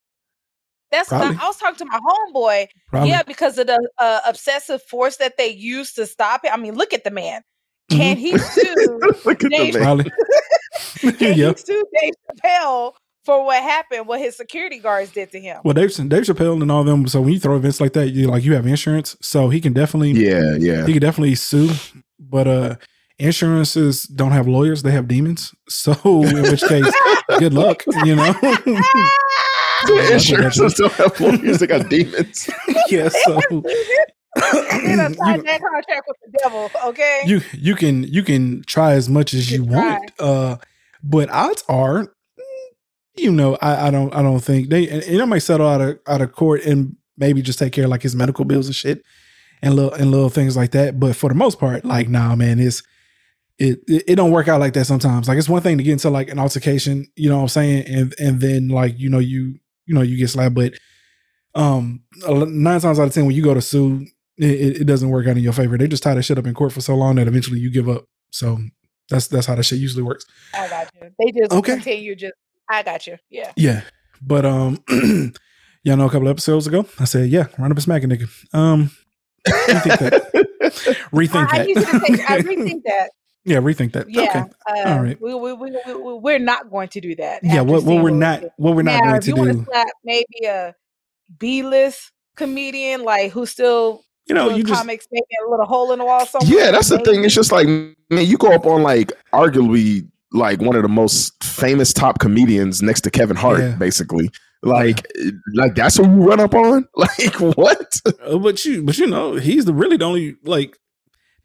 That's what I, I was talking to my homeboy. probably. Yeah, because of the uh, obsessive force that they use to stop it. I mean, look at the man. Can Mm-hmm. he sue? [laughs] Look at Dave- the man. [laughs] Can yeah. he sue Dave Chappelle for what happened? What his security guards did to him? Well, Dave, Dave Chappelle and all them. So when you throw events like that, you like you have insurance, so he can definitely Yeah, yeah. he can definitely sue. But uh, insurances don't have lawyers; they have demons. So in which case, [laughs] good luck. You know. [laughs] The insurances don't have lawyers. They got demons. [laughs] yeah. So. He done [coughs] you, signed that contract with the devil. Okay. you you can you can try as much as you You want uh but odds are you know i i don't i don't think they and, and they might settle out of out of court and maybe just take care of like his medical bills and shit and little and little things like that but for the most part like nah man it's it, it it don't work out like that sometimes like it's one thing to get into like an altercation you know what i'm saying and and then like you know you you know you get slapped but um nine times out of ten when you go to sue it, it, it doesn't work out in your favor. They just tie that shit up in court for so long that eventually you give up. So that's that's how that shit usually works. I got you. They just Okay. continue. Just I got you. Yeah. Yeah. But um [clears throat] y'all know a couple episodes ago, I said, yeah, run up and smack a nigga. Um rethink that. [laughs] Rethink I, I that. to take. I rethink that. Yeah, rethink that. Yeah, Okay. uh, All right. we, we, we, we, we- we're not going to do that. Yeah, what, what we're not what we're not now, going if to you want do. to slap maybe a B-list comedian, like who's still You know, you just comics, maybe a little hole in the wall somewhere. Yeah, that's the thing. It's just like man, you go up on like arguably like one of the most famous top comedians next to Kevin Hart, Yeah. basically. Like, like that's who you run up on. [laughs] Like what? Uh, but you, but you know, he's the really the only like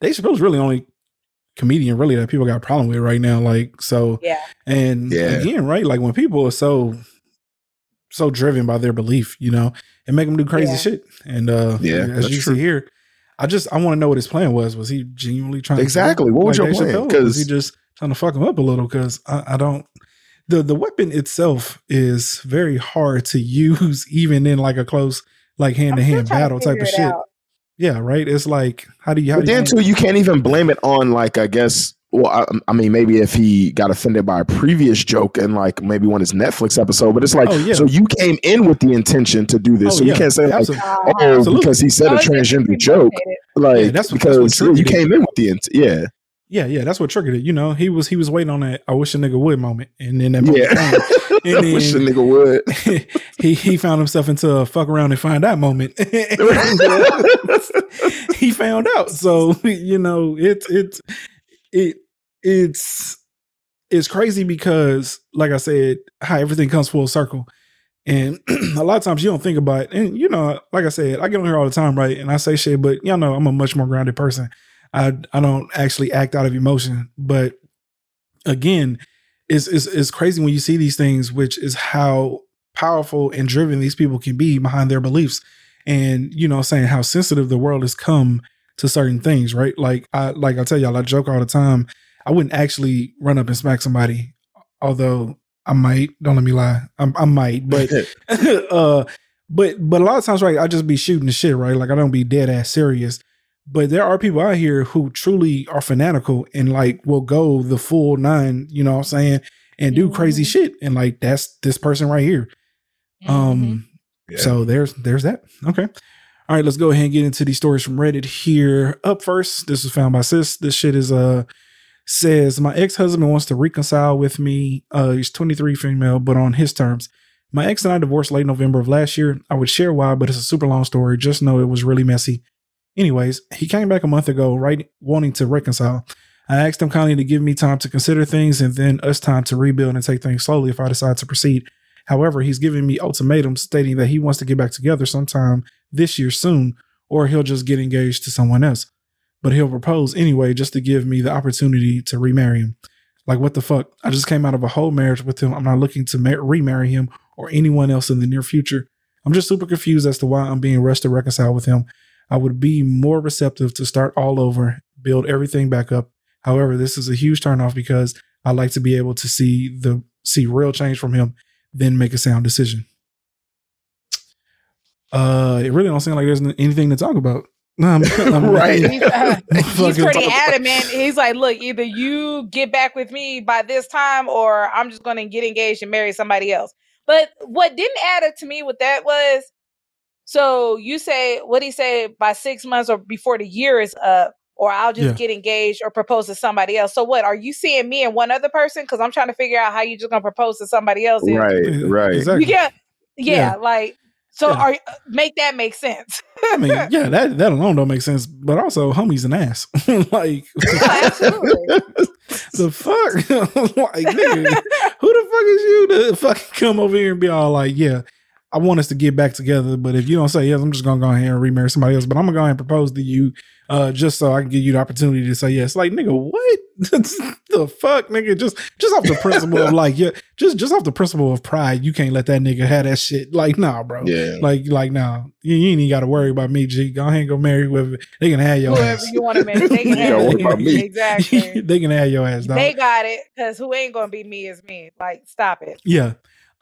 Dave Chappelle's really only comedian really that people got a problem with right now. Like so, Yeah. and Yeah. again, right? Like when people are so so driven by their belief, you know, and make them do crazy Yeah. shit. And uh, Yeah, as you true. see here, I just I want to know what his plan was. Was he genuinely trying to Exactly. What was your Dave plan? Chappelle, or he just trying to fuck him up a little? Because I, I don't. The, the weapon itself is very hard to use, [laughs] even in like a close, like hand to hand battle type of shit. out. Yeah, right. It's like how do you how But do you then too, you can't even blame it on like I guess. Well, I, I mean, maybe if he got offended by a previous joke and like maybe one his Netflix episode, but it's like, Oh, yeah. so you came in with the intention to do this, Oh, so you yeah. can't say like, Absolutely. Uh, oh, Absolutely. because he said oh, a transgender joke, like Yeah, that's what- that's what because you came in with the int- yeah, Yeah, yeah, that's what triggered it. You know, he was he was waiting on that I wish a nigga would moment, and then that moment yeah. came. [laughs] I wish a nigga would. [laughs] he he found himself into a fuck around and find out moment. [laughs] He found out. So you know, it's it's it it's it's crazy because, like I said, how everything comes full circle. And [clears throat] a lot of times you don't think about it. And you know, like I said, I get on here all the time, right? And I say shit, but y'all know I'm a much more grounded person. I I don't actually act out of emotion. But again, it's it's, it's crazy when you see these things, which is how powerful and driven these people can be behind their beliefs. And you know, saying how sensitive the world has come to certain things, right? Like I like I tell y'all, I joke all the time. I wouldn't actually run up and smack somebody, although I might. Don't let me lie. I, I might, but [laughs] [laughs] uh, but but a lot of times, right? I just be shooting the shit, right? Like I don't be dead ass serious. But there are people out here who truly are fanatical and like will go the full nine, you know what I'm saying, and do crazy Mhm. shit. And like that's this person right here. Um Yeah. so there's there's that. Okay. All right, let's go ahead and get into these stories from Reddit here. Up first, this was found by Sis. This shit is uh says my ex-husband wants to reconcile with me. Uh he's 23 female, but on his terms. My ex and I divorced late November of last year. I would share why, but it's a super long story. Just know it was really messy. Anyways, he came back a month ago, right, wanting to reconcile. I asked him kindly to give me time to consider things and then us time to rebuild and take things slowly if I decide to proceed. However, he's giving me ultimatums stating that he wants to get back together sometime this year soon, or he'll just get engaged to someone else. But he'll propose anyway just to give me the opportunity to remarry him. Like, what the fuck? I just came out of a whole marriage with him. I'm not looking to mar- remarry him or anyone else in the near future. I'm just super confused as to why I'm being rushed to reconcile with him. I would be more receptive to start all over, build everything back up. However, this is a huge turnoff because I like to be able to see the see real change from him, then make a sound decision. Uh, it really don't seem like there's anything to talk about. [laughs] I'm- I'm- [laughs] Right. He's, uh, [laughs] he's pretty talk about- adamant. He's like, look, either you get back with me by this time, or I'm just going to get engaged and marry somebody else. But what didn't add up to me with that was, so you say what he say by six months or before the year is up, or I'll just Yeah. get engaged or propose to somebody else. So what are you seeing me and one other person? Because I'm trying to figure out how you just gonna propose to somebody else. if- right, right. Exactly. You can't. Yeah, Yeah. like so. Yeah. Are uh, make that make sense? I mean, yeah, [laughs] that that alone don't make sense. But also, homie's an ass. [laughs] like, Oh, [laughs] the fuck? like, nigga, who the fuck is you to fucking come over here and be all like, yeah, I want us to get back together, but if you don't say yes, I'm just gonna go ahead and remarry somebody else. But I'm gonna go ahead and propose to you, uh, just so I can give you the opportunity to say yes. Like, nigga, what [laughs] the fuck, nigga? Just just off the principle of like, yeah, just just off the principle of pride, you can't let that nigga have that shit. Like, nah, bro. Yeah. Like, like, nah, you, you ain't even got to worry about me, G. Go ahead and go marry whoever they can have your Whoever ass. you want to marry, they can Yeah, have what it. about me? Exactly. [laughs] they can have your ass, dog. They got it because who ain't gonna be me is me. Like, stop it. Yeah.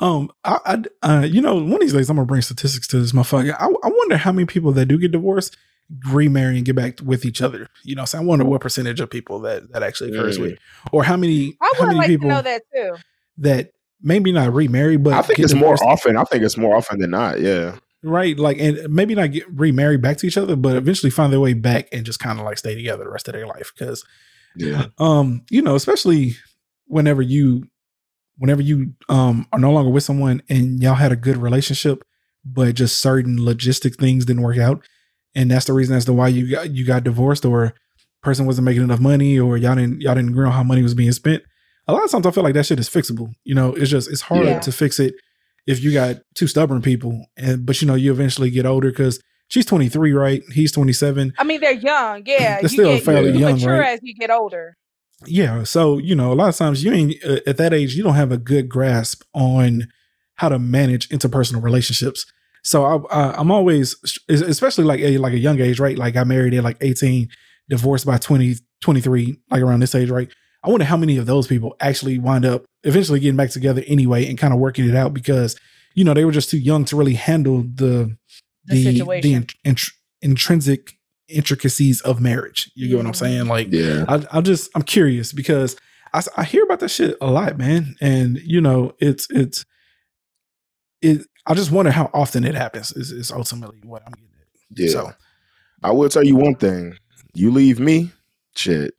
Um, I, I, uh, you know, one of these days I'm gonna bring statistics to this motherfucker. I, I wonder how many people that do get divorced remarry and get back with each other. You know, so I wonder what percentage of people that that actually occurs with, or how many I how many like people to know that too. that maybe not remarry, but I think get it's more often. I think it's more often than not. Yeah. right? Like, and maybe not get remarried back to each other, but eventually find their way back and just kind of like stay together the rest of their life. Because Yeah. um, you know, especially whenever you whenever you um are no longer with someone and y'all had a good relationship, but just certain logistic things didn't work out. And that's the reason as to why you got you got divorced or person wasn't making enough money or y'all didn't y'all didn't agree on how money was being spent. A lot of times I feel like that shit is fixable. You know, it's just it's hard Yeah. to fix it if you got two stubborn people. And but you know, you eventually get older because she's 23, right? He's 27. I mean, they're young. Yeah, They're you still get, fairly you young, mature right? as you get older. Yeah. So, you know, a lot of times you ain't uh, at that age, you don't have a good grasp on how to manage interpersonal relationships. So I, I, I'm always, especially like a, like a young age, right? Like I married at like 18, divorced by 20, 23, like around this age, right? I wonder how many of those people actually wind up eventually getting back together anyway and kind of working it out because, you know, they were just too young to really handle the, The the, the situation. int- int- intrinsic intricacies of marriage. You get what I'm saying? Like, Yeah. I, just I'm curious because I, I hear about that shit a lot, man, and you know it's it's it. I just wonder how often it happens. Is, is ultimately what I'm getting at. Yeah. So I will tell you one thing. You leave me, shit.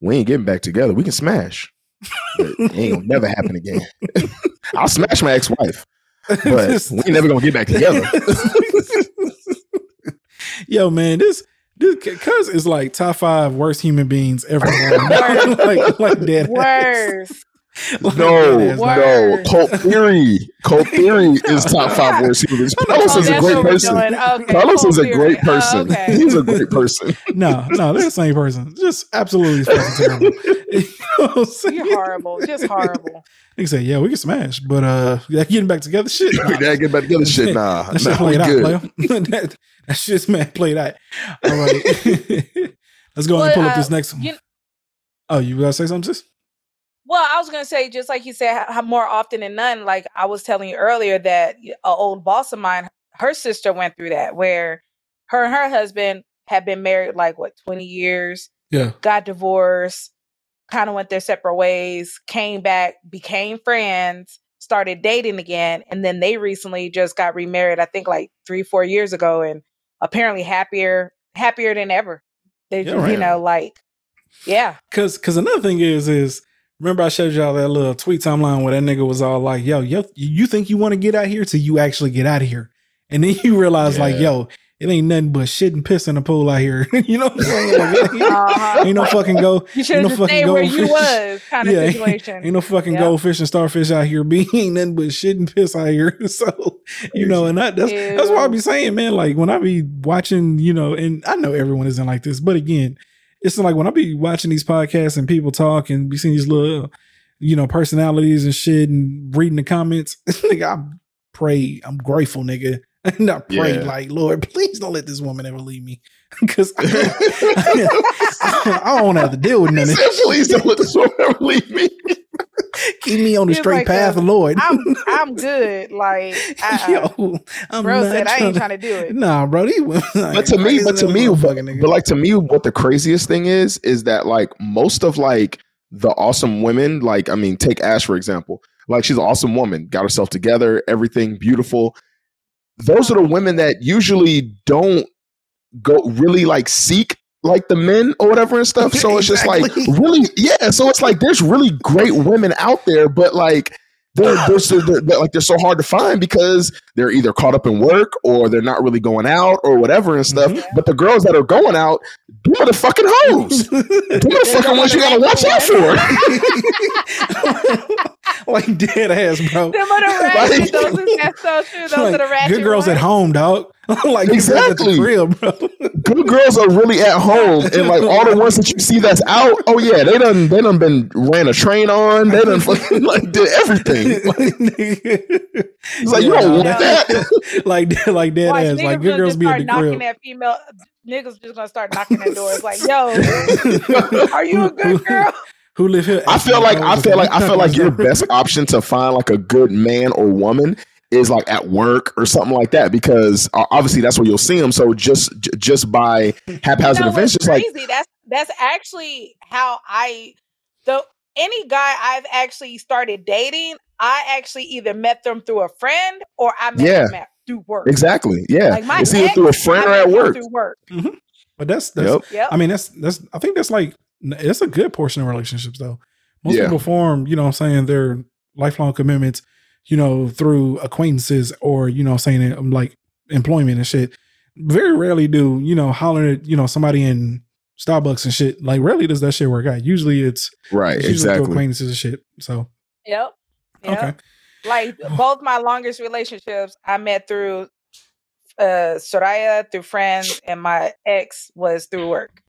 We ain't getting back together. We can smash. It ain't gonna never happen again. [laughs] I'll smash my ex-wife, but [laughs] we ain't never gonna get back together. [laughs] Yo, man, this this cuz is like top five worst human beings ever. [laughs] like like dead. ass. Worse. [laughs] Like No, no. like- Word. Cult theory. Cult [laughs] theory is top five worst humans. Carlos is a great person. Okay, Carlos is a great theory. Oh, person. okay. He's a great person. [laughs] No, no, they're the same person. Just absolutely fucking terrible. you know what I'm saying? You're horrible. Just horrible. They say, yeah, we can smash, but uh, yeah, getting back together, shit. nah, Dad, get back together. Shit, nah. That shit nah we played out, player. that, that shit's man played out. All right. Let's go ahead and pull Well, up this uh, next one. you- oh, you gotta say something, sis? Well, I was gonna say, just like you said, how more often than none. Like I was telling you earlier, that an old boss of mine, her sister went through that, where her and her husband had been married like what twenty years, Yeah. got divorced, kind of went their separate ways, came back, became friends, started dating again, and then they recently just got remarried. I think like three, four years ago, and apparently happier, happier than ever. They, Yeah, just, you know, like, yeah, Cause cause another thing is is remember I showed y'all that little tweet timeline where that nigga was all like, yo, yo, you think you want to get out here till you actually get out of here. And then you realize like, yo, it ain't nothing but shit and piss in the pool out here. [laughs] you know what I'm saying? [laughs] Like, ain't, Uh-huh. ain't no fucking go. you should ain't have no just fucking stayed where you goldfish. was, [laughs] kind of Yeah, situation. Ain't no fucking Yep. goldfish and starfish out here. Be ain't nothing but shit and piss out here. So you know, and that, that's that's what I be saying, man. Like when I be watching, you know, and I know everyone isn't like this, but again, it's like when I be watching these podcasts and people talk and be seeing these little, you know, personalities and shit and reading the comments. [laughs] nigga, I pray, I'm grateful, nigga. [laughs] And I pray, Yeah. like, Lord, please don't let this woman ever leave me. [laughs] Because [laughs] I, I don't have to deal with none of this. Please don't let this woman ever leave me. Keep me on the straight like path, a- Lord. I'm I'm good. Like, uh-uh. Yo, I'm bro not said I ain't tryna- trying to do it. Nah, bro. These women, but to me, but to me, but, but like to me, what the craziest thing is, is that like most of like the awesome women, like I mean, take Ash for example. Like she's an awesome woman, got herself together, everything beautiful. Those are the women that usually don't go really like seek like the men or whatever and stuff. So it's just like [laughs] really, yeah. So it's like there's really great women out there, but like they're, they're, so- they're, they're like they're so hard to find because they're either caught up in work or they're not really going out or whatever and stuff. Mhm. But the girls that are going out, them are the fucking hoes. [laughs] Them are the fucking ones you gotta watch out for. [laughs] [laughs] like dead ass, bro. Them are the Like- ratchet. Those is that's so true. Those Like, are the ratchet. good girls at home, dog. [laughs] like good girls at the Exactly. crib, bro. [laughs] Good girls are really at home, and like all the ones that you see that's out, oh yeah, they done they done been ran a train on, they done fucking [laughs] like did everything. Like, it's like you don't want that. like like dead Watch, ass. Like good girls just be start at the knocking crib. that female. Niggas just gonna start knocking at doors. Like, yo, are you a good girl? Who live here? I feel like I feel like I feel like your best option to find like a good man or woman is like at work or something like that because uh, obviously that's where you'll see them. So just just by haphazard You know events, what's just like that's that's actually how I the any guy I've actually started dating. I actually either met them through a friend or I met Yeah. them at, through work. exactly, yeah, Like my it's either through a friend I or at work. Through work. But that's that's Yep. Yep. I mean that's that's I think that's like that's a good portion of relationships though. Most Yeah. people form, you know, what I'm saying their lifelong commitments, you know, through acquaintances or you know, saying um, like employment and shit. Very rarely do you know holler at you know somebody in Starbucks and shit. Like rarely does that shit work out. Usually it's, Right, it's usually exactly. acquaintances and shit. So Yep. Yep. okay, Like both my longest relationships, I met through uh Soraya through friends, and my ex was through work.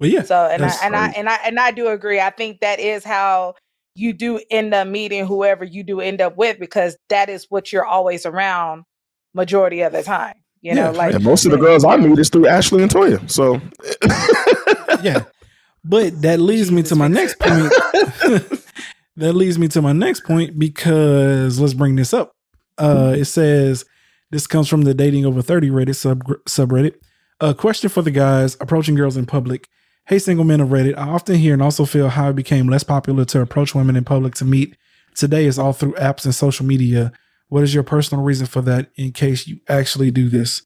Well yeah, So and I That's and I and I and I do agree. I think that is how you do end up meeting whoever you do end up with because that is what you're always around majority of the time. You know, Yeah, like And most of the girls I meet is through Ashley and Toya. So yeah. But that [laughs] leads me to my next point. [laughs] that leads me to my next point because let's bring this up. Uh, it says this comes from the dating over 30 Reddit sub subreddit. A question for the guys approaching girls in public. Hey, single men of Reddit. I often hear and also feel how it became less popular to approach women in public to meet. Today is all through apps and social media. What is your personal reason for that in case you actually do this?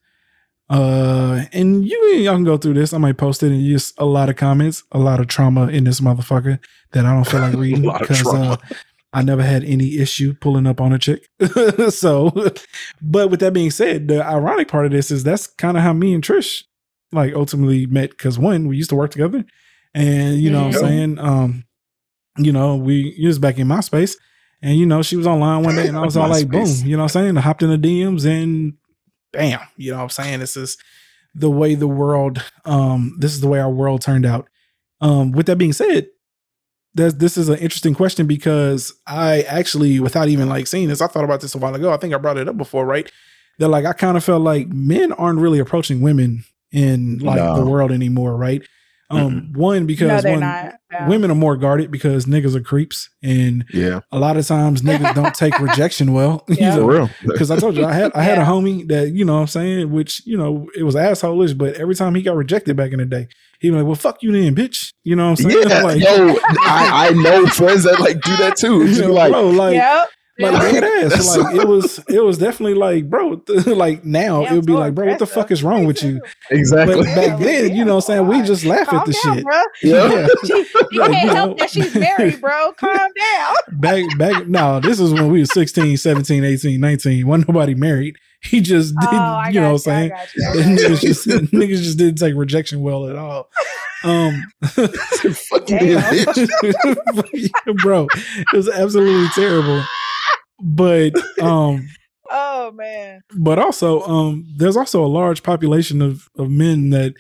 Uh, and you y'all can go through this. I might post it and just a lot of comments, a lot of trauma in this motherfucker that I don't feel like [laughs] reading because uh. I never had any issue pulling up on a chick. [laughs] so, but with that being said, the ironic part of this is that's kind of how me and Trish like ultimately met because one, we used to work together, and you know what I'm saying, um, you know, we it was back in MySpace, and you know she was online one day, and I was all like, boom, you know what I'm saying, I hopped in the DMs and bam, you know what I'm saying, this is the way the world, um, this is the way our world turned out. Um, with that being said, that this is an interesting question because I actually, without even like seeing this, I thought about this a while ago. I think I brought it up before, right? That like I kind of felt like men aren't really approaching women in like the world anymore, right? Um, one because they're one, not. Yeah. women are more guarded because niggas are creeps, and yeah, a lot of times niggas [laughs] don't take rejection well. [laughs] you know? for real. Because I told you I had I had a homie that you know what I'm saying, which you know it was assholish, but every time he got rejected back in the day, he'd be like, "Well, fuck you then, bitch." You know what I'm saying? Yeah, [laughs] like, yo, I, I know friends that like do that too. It's you know, like, bro, like, Yep. Like Yep. dead ass. That's like so- it was, it was definitely like, bro, [laughs] like now Damn, it would be like, bro, what the fuck is wrong with you? exactly. But back then, you know what I'm saying, we just laugh Calm at the down, shit. bro. [laughs] yeah. [laughs] She, you Like, can't you help know. that she's married, bro. Calm down. Back, back, no, this is when we were 16, 17, 18, 19. Wasn't nobody married. He just Oh, didn't, I you know what I'm saying? You, I The got you. niggas just niggas just didn't take rejection well at all. Um Fucking bitch. bro, it was absolutely terrible. But um [laughs] Oh man. but also um there's also a large population of of men that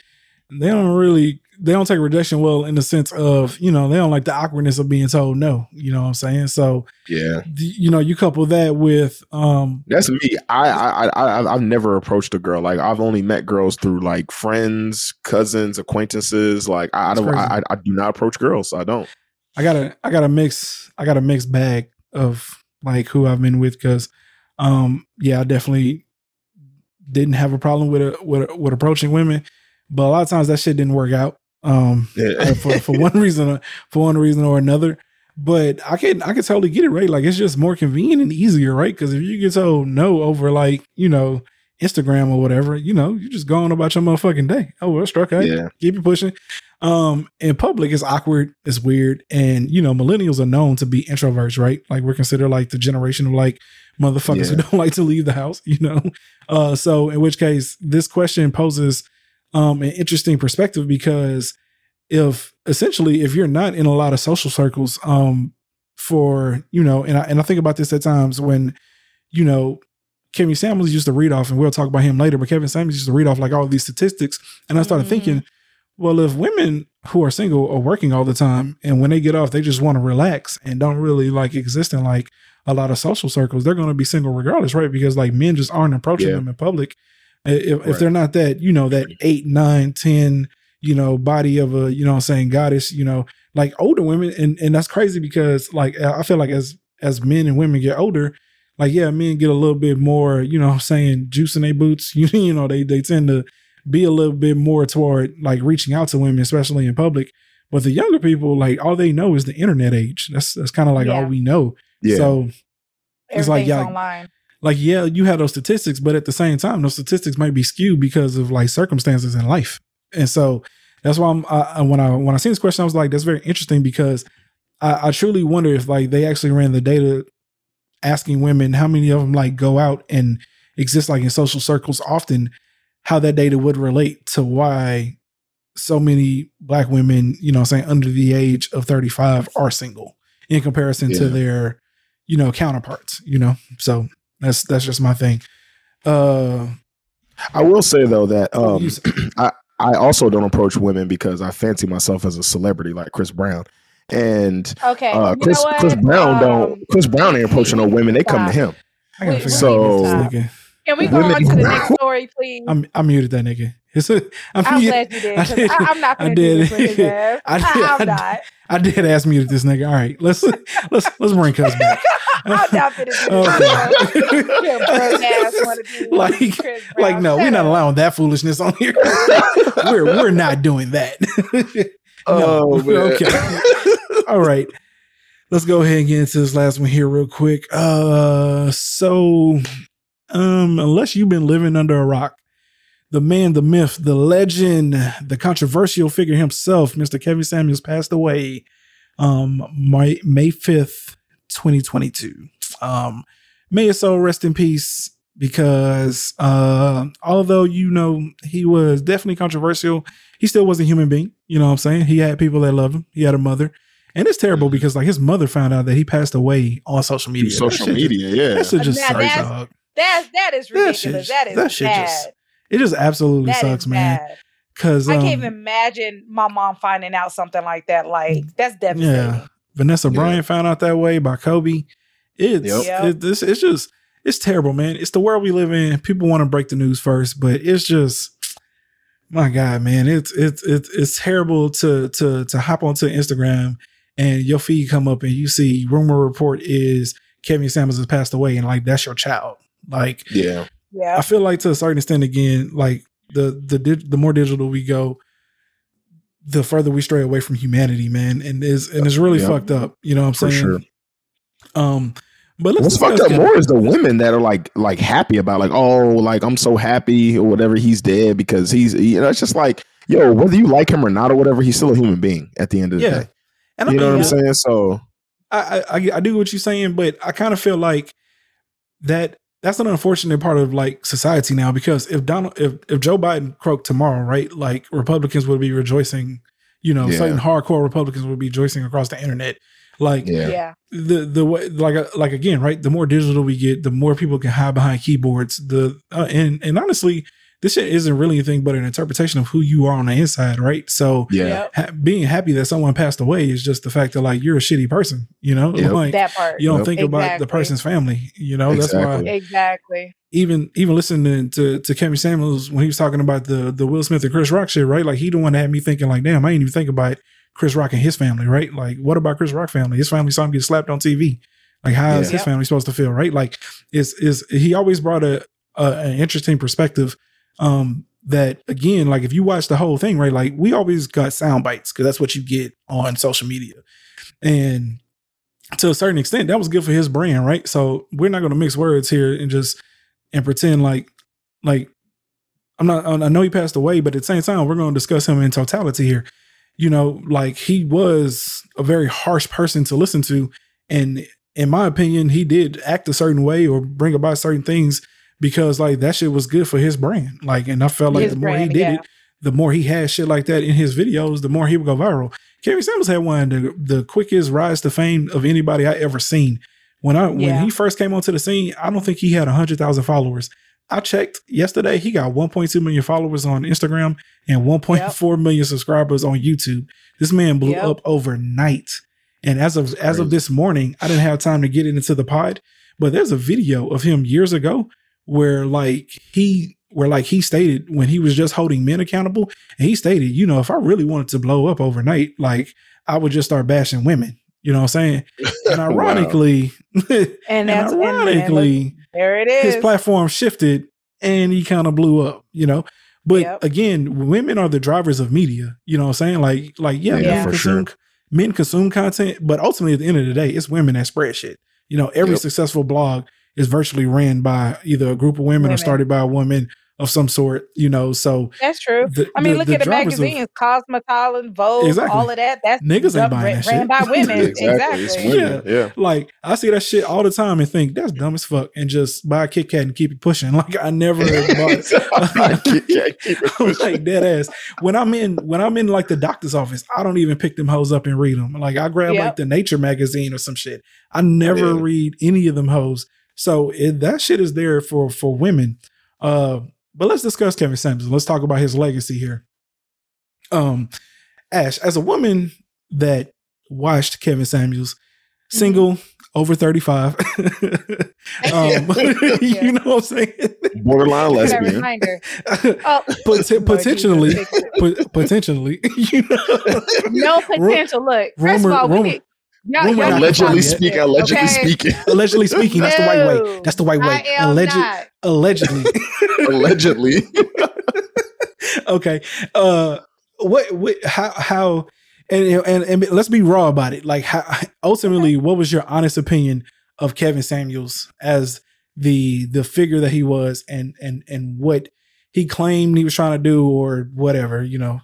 they don't really they don't take rejection well in the sense of you know they don't like the awkwardness of being told no you know what i'm saying so Yeah, d- you know you couple that with um that's me. I, I, I, I, I've never approached a girl. Like I've only met girls through like friends, cousins, acquaintances. Like I, I don't. I, I, I do not approach girls. I don't. i got a i got a mix i got a mixed bag of like who i've been with because um yeah i definitely didn't have a problem with a, with, with approaching women but a lot of times that shit didn't work out um Yeah. uh, for for one [laughs] reason or- for one reason or another. But I can I can totally get it right. Like it's just more convenient and easier, right? Because if you get told no over like you know Instagram or whatever, you know you just going about your motherfucking day. Oh well, struck out. Yeah. Keep it pushing. Um, in public, it's awkward, it's weird, and you know millennials are known to be introverts, right? Like we're considered like the generation of like motherfuckers who [laughs] don't like to leave the house, you know. Uh, so in which case, this question poses um an interesting perspective because if essentially if you're not in a lot of social circles um for you know and I, and I think about this at times when you know Kevin Samuels used to read off and we'll talk about him later but Kevin Samuels used to read off like all these statistics and I started Mhm. thinking well if women who are single are working all the time and when they get off they just want to relax and don't really like exist in like a lot of social circles they're going to be single regardless right because like men just aren't approaching Yeah. them in public if, if Right. they're not that you know that eight nine ten you know body of a you know what I'm saying goddess you know like older women and and that's crazy because like I feel like as as men and women get older like yeah men get a little bit more you know I'm saying juice in their boots you, [laughs] you know they they tend to be a little bit more toward like reaching out to women especially in public. But the younger people like all they know is the internet age. That's that's kind of like all we know. Yeah. so It's like, yeah, online. like yeah you have those statistics but at the same time those statistics might be skewed because of like circumstances in life. And so That's why I'm I, when I when I seen this question, I was like, that's very interesting because I, I truly wonder if like they actually ran the data asking women how many of them like go out and exist like in social circles often, how that data would relate to why so many black women, you know, saying under the age of 35 are single in comparison to their, you know, counterparts, you know. So that's that's just my thing. Uh I will say though that um, you s- [clears throat] I I also don't approach women because I fancy myself as a celebrity like Chris Brown, and Okay. uh, Chris? Chris Brown don't Um, Chris Brown ain't approaching no women. They come to him. I gotta figure so- out this nigga. Can we go Women- on to the [laughs] next story, please? I'm I muted that nigga. [laughs] It's a, I'm, I'm mute- glad you did. [laughs] I 'cause did. I, I'm not I going to do this did. his ass. I I, did. I am did. not. I did ask muted this nigga. All right, let's let's let's bring Cuz back. I'm not going to do this. Okay. Your broke ass wanna do like like no, we're not allowing that foolishness on here. we're we're not doing that. Oh, man. okay. All right. Let's go ahead and get into this last one here real quick. Uh so um unless you've been living under a rock, the man, the myth, the legend, the controversial figure himself, Mr. Kevin Samuels passed away um May, May 5th, 2022. Um may his soul rest in peace because uh although you know he was definitely controversial, he still was a human being. You know what I'm saying? He had people that loved him. He had a mother. And it's terrible because like his mother found out that he passed away on social media. Social shit just- media, yeah. That shit just Now that's- dog. That's, that is That ridiculous. shit- that is that shit bad. just- It just absolutely That sucks, man. bad. Cause I um, can't even imagine my mom finding out something like that. Like, that's devastating. yeah, Vanessa Yeah. Bryant found out that way by Kobe. It's Yep. Yep. it, this it's just it's terrible, man. It's the world we live in. People want to break the news first, but it's just my God, man. It's it's it's it's terrible to to to hop onto Instagram and your feed come up and you see rumor report is Kevin Samuels has passed away and like that's your child. Like yeah. Yeah. I feel like to a certain extent, again, like the the the more digital we go, the further we stray away from humanity, man, and is and it's really Yeah. fucked up. You know what I'm For saying? sure. Um, but let's What's fucked up more is the women that are like like happy about like oh like I'm so happy or whatever he's dead because he's you know it's just like yo whether you like him or not or whatever he's still a human being at the end of the Yeah. day And I you know mean, what I'm saying so I, I I I do what you're saying, but I kind of feel like that that's an unfortunate part of like society now because if Donald if if Joe Biden croaked tomorrow, right, like Republicans would be rejoicing, you know, Yeah. certain hardcore Republicans would be rejoicing across the internet. Like yeah yeah. the the way like uh, like again right the more digital we get the more people can hide behind keyboards the uh, and and honestly this shit isn't really anything but an interpretation of who you are on the inside right so yeah ha- being happy that someone passed away is just the fact that like you're a shitty person you know Yep. like That part. you don't Yep. think about the person's family you know that's Exactly. why Exactly. even even listening to to Kevin Samuels when he was talking about the the Will Smith and Chris Rock shit, right? Like he the one that had me thinking like, damn, I didn't even think about Chris Rock and his family, right? Like, what about Chris Rock family? His family saw him get slapped on TV. Like, how is Yeah. his Yep. family supposed to feel, right? Like, is is he always brought a, a an interesting perspective. Um, that again, like if you watch the whole thing, right? Like we always got sound bites because that's what you get on social media, and to a certain extent, that was good for his brand, right? So we're not going to mix words here and just and pretend like like I'm not I know he passed away, but at the same time, we're going to discuss him in totality here. You know, like he was a very harsh person to listen to, and in my opinion, he did act a certain way or bring about certain things because like that shit was good for his brand. Like, and I felt like His the more he did yeah. it, the more he had shit like that in his videos, the more he would go viral. Kevin Samuels had one the, the quickest rise to fame of anybody I ever seen. When I when Yeah. he first came onto the scene, I don't think he had hundred thousand followers. I checked yesterday; he got 1.2 million followers on Instagram and 1.4 million subscribers on YouTube. This man blew Yep. up overnight. And as of as of this morning, I didn't have time to get it into the pod, but there's a video of him years ago where like he where like he stated when he was just holding men accountable, and he stated, you know, if I really wanted to blow up overnight, like I would just start bashing women. You know what I'm saying? [laughs] And Wow. ironically, [laughs] And and that's and- and ironically, there it is. his platform shifted and he kind of blew up, you know. But Yep. again, women are the drivers of media. You know what I'm saying? Like, like yeah, Yeah, men for consume men consume content, but ultimately at the end of the day, it's women that spread shit. You know, every Yep. successful blog is virtually ran by either a group of women, or started by a woman of some sort, you know. So That's true. the, I mean, the- look the at the drivers of- magazines, Cosmopolitan, Vogue, Exactly. all of that. That's Niggas ain't done- buying ran, that ran shit. by women. Exactly. [laughs] exactly. It's women. Yeah. Like I see that shit all the time and think that's dumb as fuck, and just buy a Kit Kat and keep it pushing. [laughs] Like I never [laughs] bought. I keep, can't keep it I'm pushing. like dead ass. When I'm in when I'm in like the doctor's office, I don't even pick them hoes up and read them. Like I grab like the Nature magazine or some shit. I never Yeah. read any of them hoes. So it, that shit is there for for women. Uh, but let's discuss Kevin Samuels. Let's talk about his legacy here. Um, Ash, as a woman that watched Kevin Samuels, single over 35 [laughs] um, [laughs] [laughs] you know what i'm saying Borderline Look lesbian. reminder. Oh, Pot- potentially, Jesus. pot- potentially, you know, no potential. Look, first rumor- of all, we rumor- need, y'all, rumor y'all Allegedly speaking. Allegedly Okay. speaking. [laughs] allegedly speaking. That's the white way. That's the white way. I am Alleged, allegedly. [laughs] [laughs] Allegedly. okay. Uh, what? What? How? How? And, and and let's be raw about it. Like, how, ultimately, what was your honest opinion of Kevin Samuels as the the figure that he was, and and and what he claimed he was trying to do, or whatever? You know.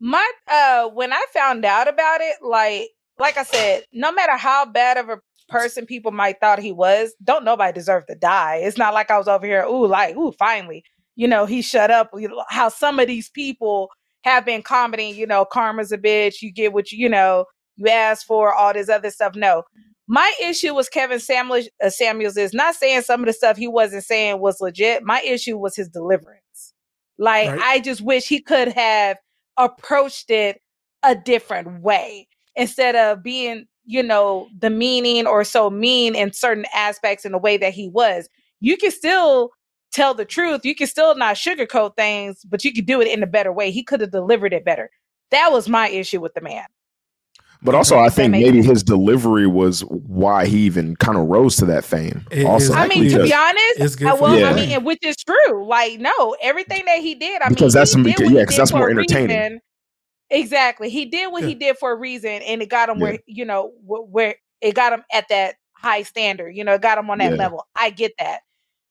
my uh when I found out about it, like like I said, no matter how bad of a person people might thought he was, don't nobody deserve to die. It's not like I was over here, ooh, like, ooh, finally, you know, he shut up. How some of these people have been commenting, you know, karma's a bitch, you get what you, you know, you ask for, all this other stuff. No. My issue was Kevin Samuels, uh, Samuels is not saying some of the stuff he wasn't saying was legit. My issue was his deliverance. Like, Right. I just wish he could have approached it a different way instead of being, you know, demeaning or so mean in certain aspects in the way that he was. You can still tell the truth. You can still not sugarcoat things, but you could do it in a better way. He could have delivered it better. That was my issue with the man. But also, I think maybe sense? his delivery was why he even kind of rose to that fame. It- also, I mean, to be honest, I, well, Yeah. I mean, which is true. Like, no, everything that he did, I Because mean, that's he some- did because- what he yeah, 'cause that's for more entertaining. reason. Exactly, he did what he did for a reason, and it got him Yeah. where you know where it got him at that high standard. You know, it got him on that Yeah. level. I get that.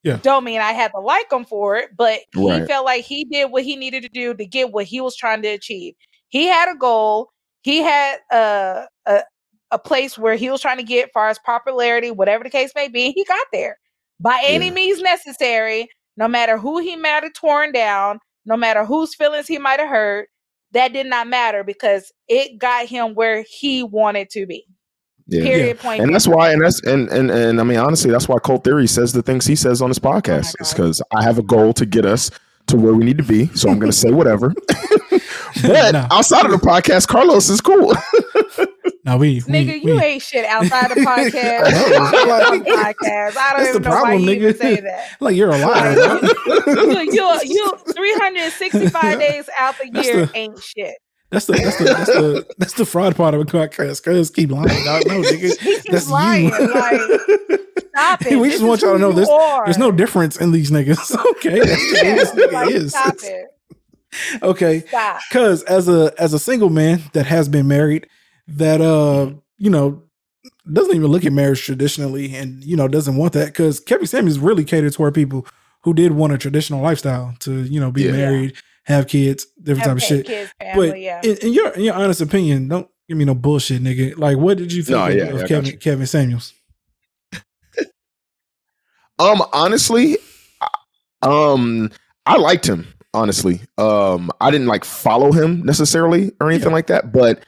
Yeah. Don't mean I had to like him for it, but he felt like he did what he needed to do to get what he was trying to achieve. He had a goal. He had a a, a place where he was trying to get far as popularity, whatever the case may be. He got there by any Yeah. means necessary, no matter who he might have torn down, no matter whose feelings he might have hurt. That did not matter because it got him where he wanted to be. yeah. Period. Point. And that's why, and that's and and and I mean, honestly, that's why Cold Theory says the things he says on his oh podcast. it's God. because I have a goal to get us to where we need to be. So I'm going to say whatever. [laughs] but No. outside of the podcast, Carlos is cool. [laughs] Now we, we Nigga, you we- ain't shit outside the [laughs] podcast. I know. Outside the podcast. I don't That's even the know why problem, you even nigga. say that. [laughs] like you're a liar. bro. you, you, you [laughs] 365 days out the That's year the- ain't shit. That's the that's the that's the that's the fraud part of a podcast. Cause keep lying, dog. No, nigga, He keeps that's lying. you. Like, stop it. we This just want y'all to know this. are. There's no difference in these niggas. Okay, that's just who Yeah, this nigga like, is. Stop it. Okay, Stop. because as a as a single man that has been married, that uh you know doesn't even look at marriage traditionally, and you know doesn't want that because Kevin Samuels really catered toward people who did want a traditional lifestyle to you know be Yeah. married, have kids, different Have type of shit. kids, family, But yeah. in, in your in your honest opinion, don't give me no bullshit, nigga. Like, what did you think No, of, yeah, of yeah, Kevin you. Kevin Samuels? Um, honestly, um, I liked him. Honestly, um, I didn't like follow him necessarily or anything Yeah. like that, but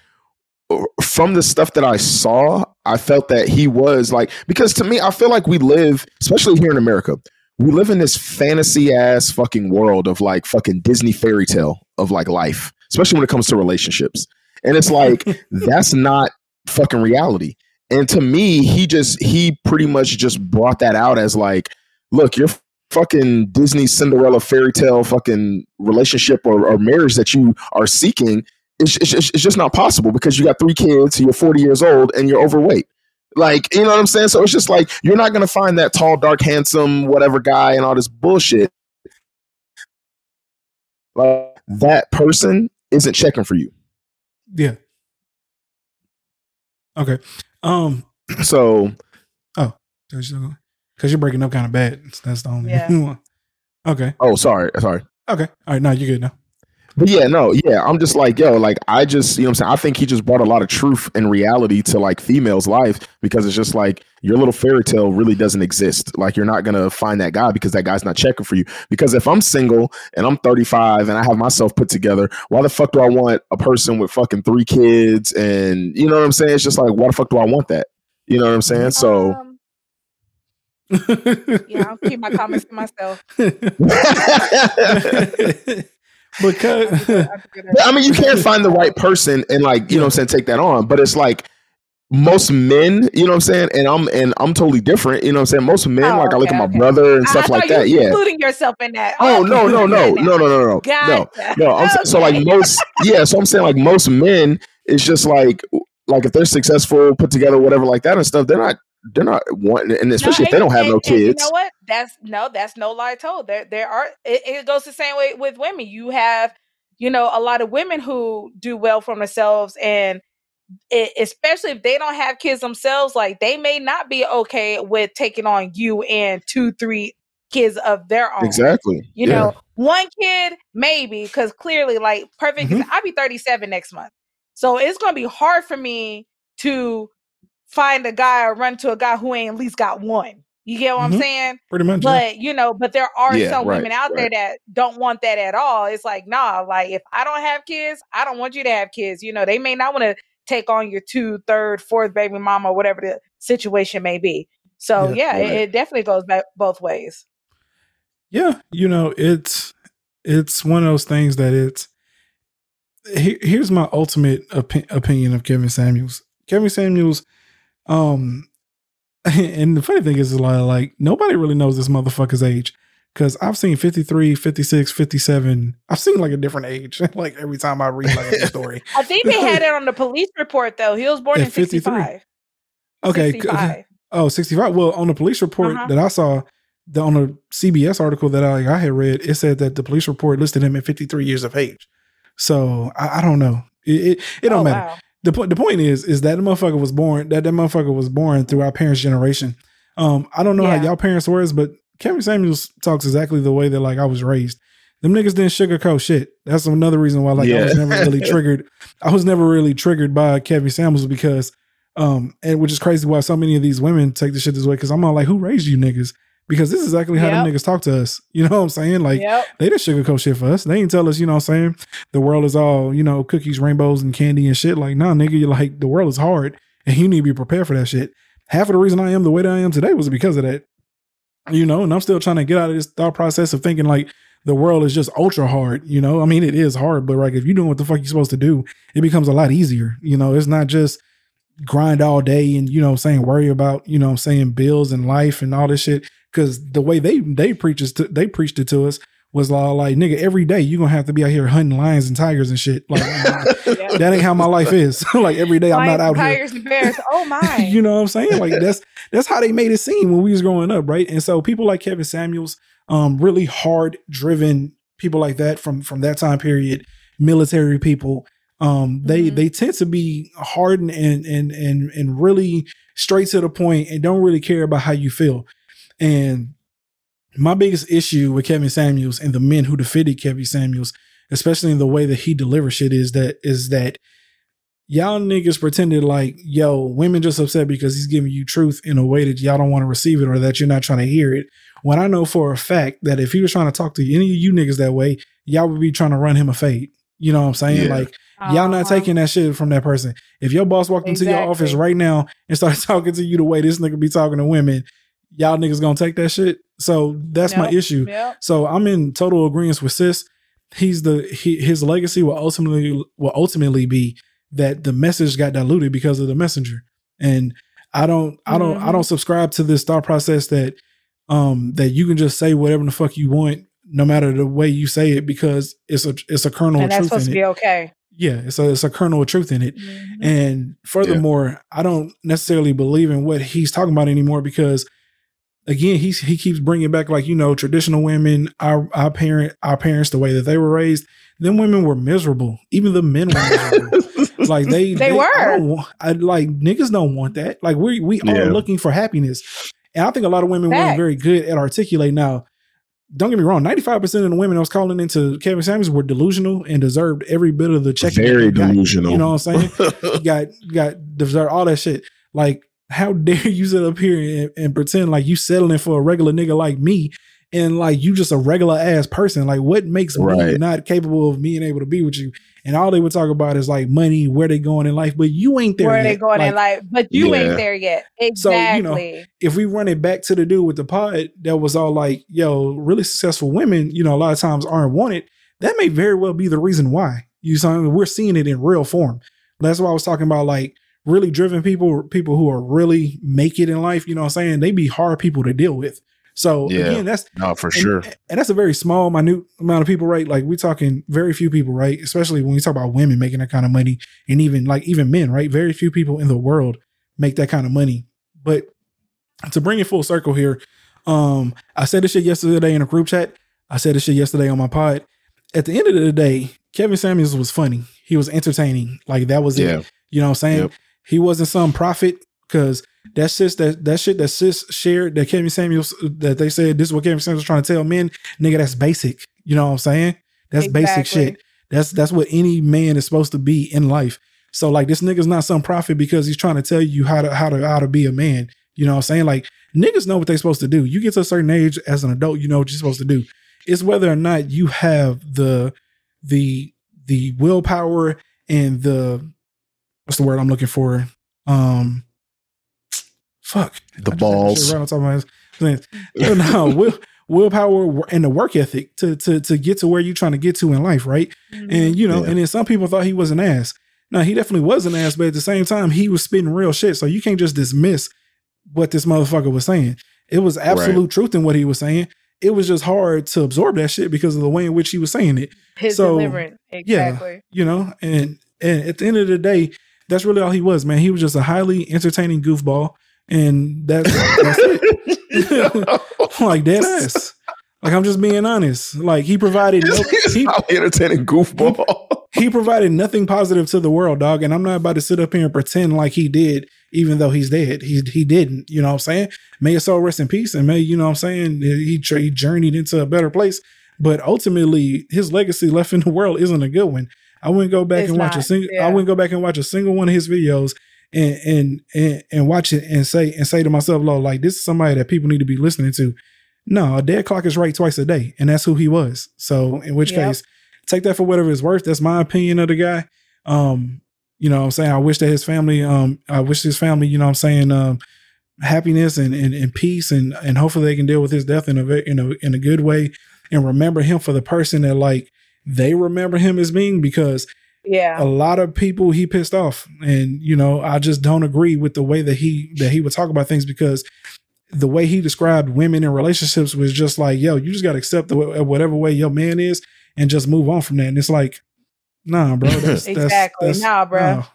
from the stuff that I saw, I felt that he was like because to me, I feel like we live, especially here in America, we live in this fantasy ass fucking world of like fucking Disney fairy tale of like life, especially when it comes to relationships, and it's like [laughs] that's not fucking reality. And to me, he just he pretty much just brought that out as like, look, your fucking Disney Cinderella fairy tale fucking relationship or, or marriage that you are seeking it's, it's, it's just not possible because you got three kids, you're 40 years old, and you're overweight. Like, you know what I'm saying? So it's just like you're not gonna find that tall, dark, handsome, whatever guy and all this bullshit. Like that person isn't checking for you. Yeah. Okay. Um. [clears throat] So Oh, Because you're breaking up kind of bad. That's the only [laughs] Yeah. one. Okay. Oh, sorry, sorry. Okay. All right. Now you're good now. But yeah, no, yeah, I'm just like, yo, like I just, you know what I'm saying? I think he just brought a lot of truth and reality to like females' life because it's just like your little fairy tale really doesn't exist. Like you're not gonna find that guy because that guy's not checking for you. Because if I'm single and I'm 35 and I have myself put together, why the fuck do I want a person with fucking three kids and you know what I'm saying? It's just like, why the fuck do I want that? You know what I'm saying? So Um, [laughs] yeah, I'll keep my comments to myself. [laughs] because I mean, you can't find the right person and like, you know what I'm saying, take that on. But it's like most men, you know what I'm saying? And I'm and I'm totally different. You know what I'm saying? Most men, Oh, like I look okay, at my okay. brother and I- stuff like that. Yeah. including yourself in that. Oh, oh no, no, no, no, no, no, no, no. Gotcha. No, I'm, so like most yeah, so I'm saying like most men, it's just like like if they're successful, put together, whatever like that and stuff, they're not they're not wanting and especially if they don't have and- no kids. You know what? That's no, that's no lie told. There, there are. It, it goes the same way with women. You have, you know, a lot of women who do well for themselves, and it, especially if they don't have kids themselves, like they may not be okay with taking on you and two, three kids of their own. Exactly. You Yeah. know, one kid maybe because clearly, like perfect. Mhm. I'll be thirty seven next month, so it's gonna be hard for me to find a guy or run to a guy who ain't at least got one. You get what Mhm. I'm saying? pretty much. yeah. But you know, but there are Yeah, some right, women out there that don't want that at all. It's like, nah, like if I don't have kids, I don't want you to have kids. You know, they may not want to take on your two, third, fourth baby mama, whatever the situation may be. So Yeah, yeah, right. it, it definitely goes back both ways. yeah you know it's it's one of those things that it's he- here's my ultimate opi- opinion of kevin samuels kevin samuels um [laughs] and the funny thing is, is like, like nobody really knows this motherfucker's age because i've seen 53 56 57 i've seen like a different age [laughs] like every time i read like a story I think they had [laughs] it on the police report though. He was born At in 53. 65. okay c- 65. Oh, 65. Well, on the police report Uh-huh. that I saw, the, on a CBS article that I, I had read, it said that the police report listed him at 53 years of age. So I, I don't know. It it, it don't Oh, matter. wow. The point the point is is that the motherfucker was born that that motherfucker was born through our parents' generation. Um, I don't know Yeah. how y'all parents were, but Kevin Samuels talks exactly the way that like I was raised. Them niggas didn't sugarcoat shit. That's another reason why like I was never really [laughs] triggered. I was never really triggered by Kevin Samuels because um and which is crazy why so many of these women take the shit this way because I'm all like, who raised you niggas? Because this is exactly how them niggas talk to us. [laughs] You know what I'm saying? Like yep. they didn't sugarcoat shit for us. They didn't tell us, you know what I'm saying? The world is all, you know, cookies, rainbows, and candy and shit. Like, nah, nigga, you're like, the world is hard and you need to be prepared for that shit. Half of the reason I am the way that I am today was because of that. You know, and I'm still trying to get out of this thought process of thinking like the world is just ultra hard. You know, I mean, it is hard, but like if you're doing what the fuck you're supposed to do, it becomes a lot easier. You know, it's not just grind all day and, you know, what I'm saying worry about, you know, what I'm saying bills and life and all this shit. Cause the way they they preaches to they preached it to us was all like, nigga, every day you're gonna have to be out here hunting lions and tigers and shit. Like Yep. [laughs] [laughs] that ain't how my life is. [laughs] like every day I'm not Lions, out here. tigers, and bears. Oh my. you know what I'm saying? Like that's that's how they made it seem when we was growing up, right? And so people like Kevin Samuels, um, really hard driven people like that from from that time period, military people, um, they Mhm. they tend to be hardened and and and and really straight to the point and don't really care about how you feel. And my biggest issue with Kevin Samuels and the men who defended Kevin Samuels, especially in the way that he delivers shit, is that is that y'all niggas pretended like, yo, women just upset because he's giving you truth in a way that y'all don't want to receive it or that you're not trying to hear it. When I know for a fact that if he was trying to talk to any of you niggas that way, y'all would be trying to run him a fade. You know what I'm saying? Yeah. Like y'all not Uh-huh. taking that shit from that person. If your boss walked into your office right now and started [laughs] talking to you the way this nigga be talking to women, y'all niggas gonna take that shit. So that's my issue. Yep. So I'm in total agreement with Sis. He's the he, his legacy will ultimately will ultimately be that the message got diluted because of the messenger. And I don't I don't I Mhm. don't subscribe to this thought process that um that you can just say whatever the fuck you want no matter the way you say it because it's a it's a kernel And of that's truth supposed in to it. be okay. Yeah, it's a it's a kernel of truth in it. Mhm. And furthermore, I don't necessarily believe in what he's talking about anymore because again, he's he keeps bringing back like you know traditional women, our our parent our parents the way that they were raised. Them women were miserable. Even the men were [laughs] like they They I were. don't wa- I, like niggas don't want that. Like we we Yeah. are looking for happiness, and I think a lot of women weren't very good at articulating. Now, don't get me wrong, 95% of the women I was calling into Kevin Samuels were delusional and deserved every bit of the check. Very got. delusional. You know what I'm saying? you [laughs] got you got deserve all that shit. Like, how dare you sit up here and, and pretend like you settling for a regular nigga like me and like you just a regular ass person? Like, what makes me not capable of being able to be with you? And all they would talk about is like money, where they going in life, but you ain't there. Yet. Where yet. they going Like, in life, but you Yeah. ain't there yet. Exactly. So, Exactly. you know, if we run it back to the dude with the pod that was all like, yo, really successful women, you know, a lot of times aren't wanted, that may very well be the reason why. You saw we're seeing it in real form. That's why I was talking about like really driven people, people who are really make it in life, you know what I'm saying? They be hard people to deal with. So Yeah. again, that's no, for and, sure. and that's a very small, minute amount of people, right? Like we're talking very few people, right? Especially when we talk about women making that kind of money, and even like even men, right? Very few people in the world make that kind of money. But to bring it full circle here, um, I said this shit yesterday in a group chat. I said this shit yesterday on my pod. At the end of the day, Kevin Samuels was funny. He was entertaining. Like that was Yeah. it. You know what I'm saying? Yep. He wasn't some prophet because that sis that that shit that sis shared that Kevin Samuels that they said this is what Kevin Samuels was trying to tell men, nigga, that's basic. You know what I'm saying? That's basic shit. That's that's what any man is supposed to be in life. So like this nigga's not some prophet because he's trying to tell you how to how to how to be a man. You know what I'm saying? Like niggas know what they're supposed to do. You get to a certain age as an adult, you know what you're supposed to do. It's whether or not you have the the the willpower and the what's the word I'm looking for? Um fuck. The I just had that shit balls. Right on top of my head. no, [laughs] will, willpower and the work ethic to to to get to where you're trying to get to in life, right? Mhm. And you know, Yeah. and then some people thought he was an ass. Now he definitely was an ass, but at the same time, he was spitting real shit. So you can't just dismiss what this motherfucker was saying. It was absolute truth in what he was saying. It was just hard to absorb that shit because of the way in which he was saying it his so, deliverance. yeah. Exactly. you know and and at the end of the day that's really all he was man he was just a highly entertaining goofball and that's that's it. [laughs] [laughs] Like dead ass. Like i'm just being honest. Like he provided no, he, entertaining goofball. he provided nothing positive to the world dog. And i'm not about to sit up here and pretend like he did even though he's dead. He he didn't. You know what i'm saying? May his soul rest in peace and may you know what i'm saying he, he journeyed into a better place. But ultimately his legacy left in the world isn't a good one. I wouldn't go back It's and watch a single yeah. i wouldn't go back and watch a single one of his videos and and and, and watch it and say and say to myself Lord, like this is somebody that people need to be listening to. No a dead clock is right twice a day and that's who he was. So in which Yep. case take that for whatever it's worth. That's my opinion of the guy. Um you know what i'm saying? I wish that his family um i wish his family you know what i'm saying um happiness and, and, and peace and and hopefully they can deal with his death in a in a in a good way and remember him for the person that like they remember him as being because Yeah. a lot of people he pissed off and you know i just don't agree with the way that he that he would talk about things because the way he described women in relationships was just like yo you just got to accept the, uh, whatever way your man is and just move on from that and it's like nah bro [laughs] that's, that's Exactly. that's, Nah, bro. no.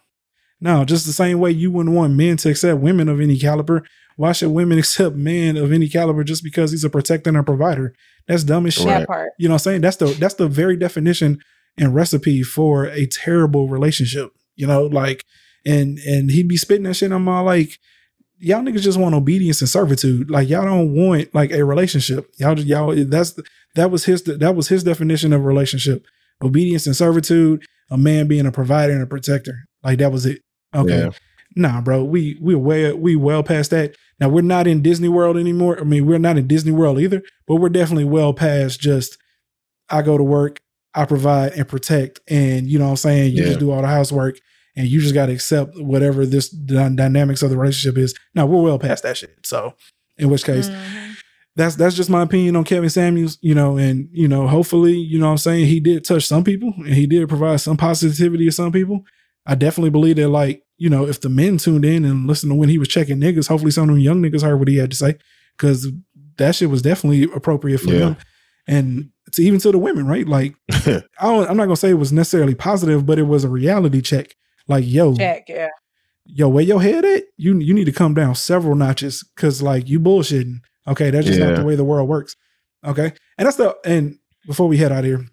No, just the same way you wouldn't want men to accept women of any caliber. Why should women [laughs] accept men of any caliber just because he's a protector and a provider? That's dumb as shit. Right. You know what I'm saying? That's the that's the very definition and recipe for a terrible relationship. You know, like and and he'd be spitting that shit. on I'm like, y'all niggas just want obedience and servitude. Like y'all don't want like a relationship. Y'all just y'all that's that was his that was his definition of relationship. Obedience and servitude, a man being a provider and a protector. Like that was it. Okay. Yeah. Nah, bro. We we way we well past that. Now we're not in Disney World anymore. I mean, we're not in Disney World either, but we're definitely well past just I go to work, I provide and protect, and you know what I'm saying? You Yeah. just do all the housework and you just gotta accept whatever this dy- dynamics of the relationship is. Now we're well past that shit. So in which case, Mhm. that's that's just my opinion on Kevin Samuels, you know, and you know, hopefully, you know what I'm saying, he did touch some people and he did provide some positivity to some people. I definitely believe that like, you know, if the men tuned in and listened to when he was checking niggas, hopefully some of them young niggas heard what he had to say. Cause that shit was definitely appropriate for Yeah. them. And to even to the women, right? Like [laughs] I don't, I'm not gonna say it was necessarily positive, but it was a reality check. Like, yo, Check. Yeah. yo, where your head at? You you need to come down several notches because like you bullshitting. Okay, that's just not the way the world works. Okay, and that's the and before we head out here,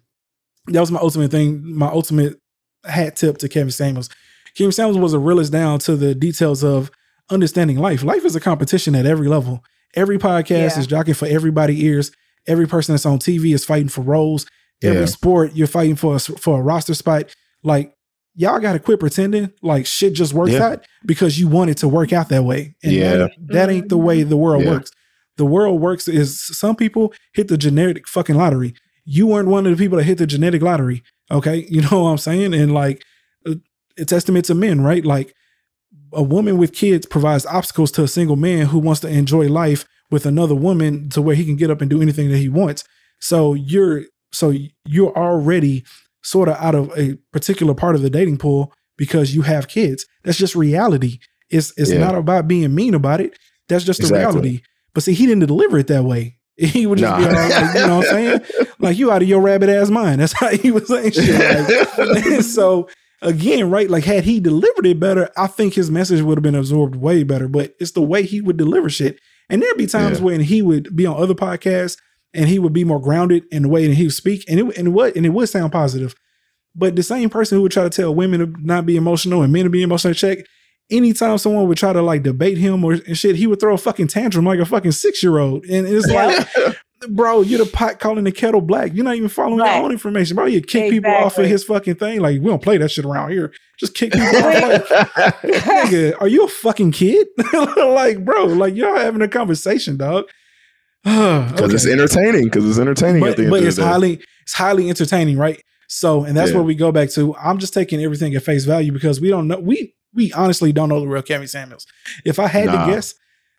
that was my ultimate thing. My ultimate hat tip to Kevin Samuels. Kevin Samuels was a realist down to the details of understanding life. Life is a competition at every level. Every podcast Yeah. is jockeying for everybody ears. Every person that's on TV is fighting for roles. Every Yeah. sport you're fighting for a, for a roster spot. Like y'all got to quit pretending like shit just works Yeah. out because you want it to work out that way. And Yeah. that, that ain't the way the world Yeah. works. The world works is some people hit the genetic fucking lottery. You weren't one of the people that hit the genetic lottery. Okay. [laughs] You know what I'm saying? And like, uh, a testament to men, right? Like, a woman with kids provides obstacles to a single man who wants to enjoy life with another woman to where he can get up and do anything that he wants. So you're so you're already sort of out of a particular part of the dating pool because you have kids. That's just reality. It's it's Yeah. not about being mean about it. That's just the reality. But see, he didn't deliver it that way. [laughs] He would just be Nah. all like, you know what I'm saying? [laughs] Like you out of your rabbit ass mind. That's how he [laughs] was saying shit. Like, so again, right? Like had he delivered it better, I think his message would have been absorbed way better. But it's the way he would deliver shit. And there'd be times Yeah. when he would be on other podcasts and he would be more grounded in the way that he would speak, and it and what and it would sound positive. But the same person who would try to tell women to not be emotional and men to be emotional check, anytime someone would try to like debate him or and shit, he would throw a fucking tantrum like a fucking six year old. And it's like, [laughs] bro, you're the pot calling the kettle black. You're not even following Right. your own information, bro. You kick people off of his fucking thing. Like, we don't play that shit around here. Just kick people off. Like, [laughs] nigga, are you a fucking kid? [laughs] like, bro, like y'all having a conversation, dog. [sighs] Because it's entertaining. Because it's entertaining But, at the end but of it's the day. highly it's highly entertaining, right? So, and that's Yeah. where we go back to. I'm just taking everything at face value because we don't know. We we honestly don't know the real Kevin Samuels. If I had Nah. to guess,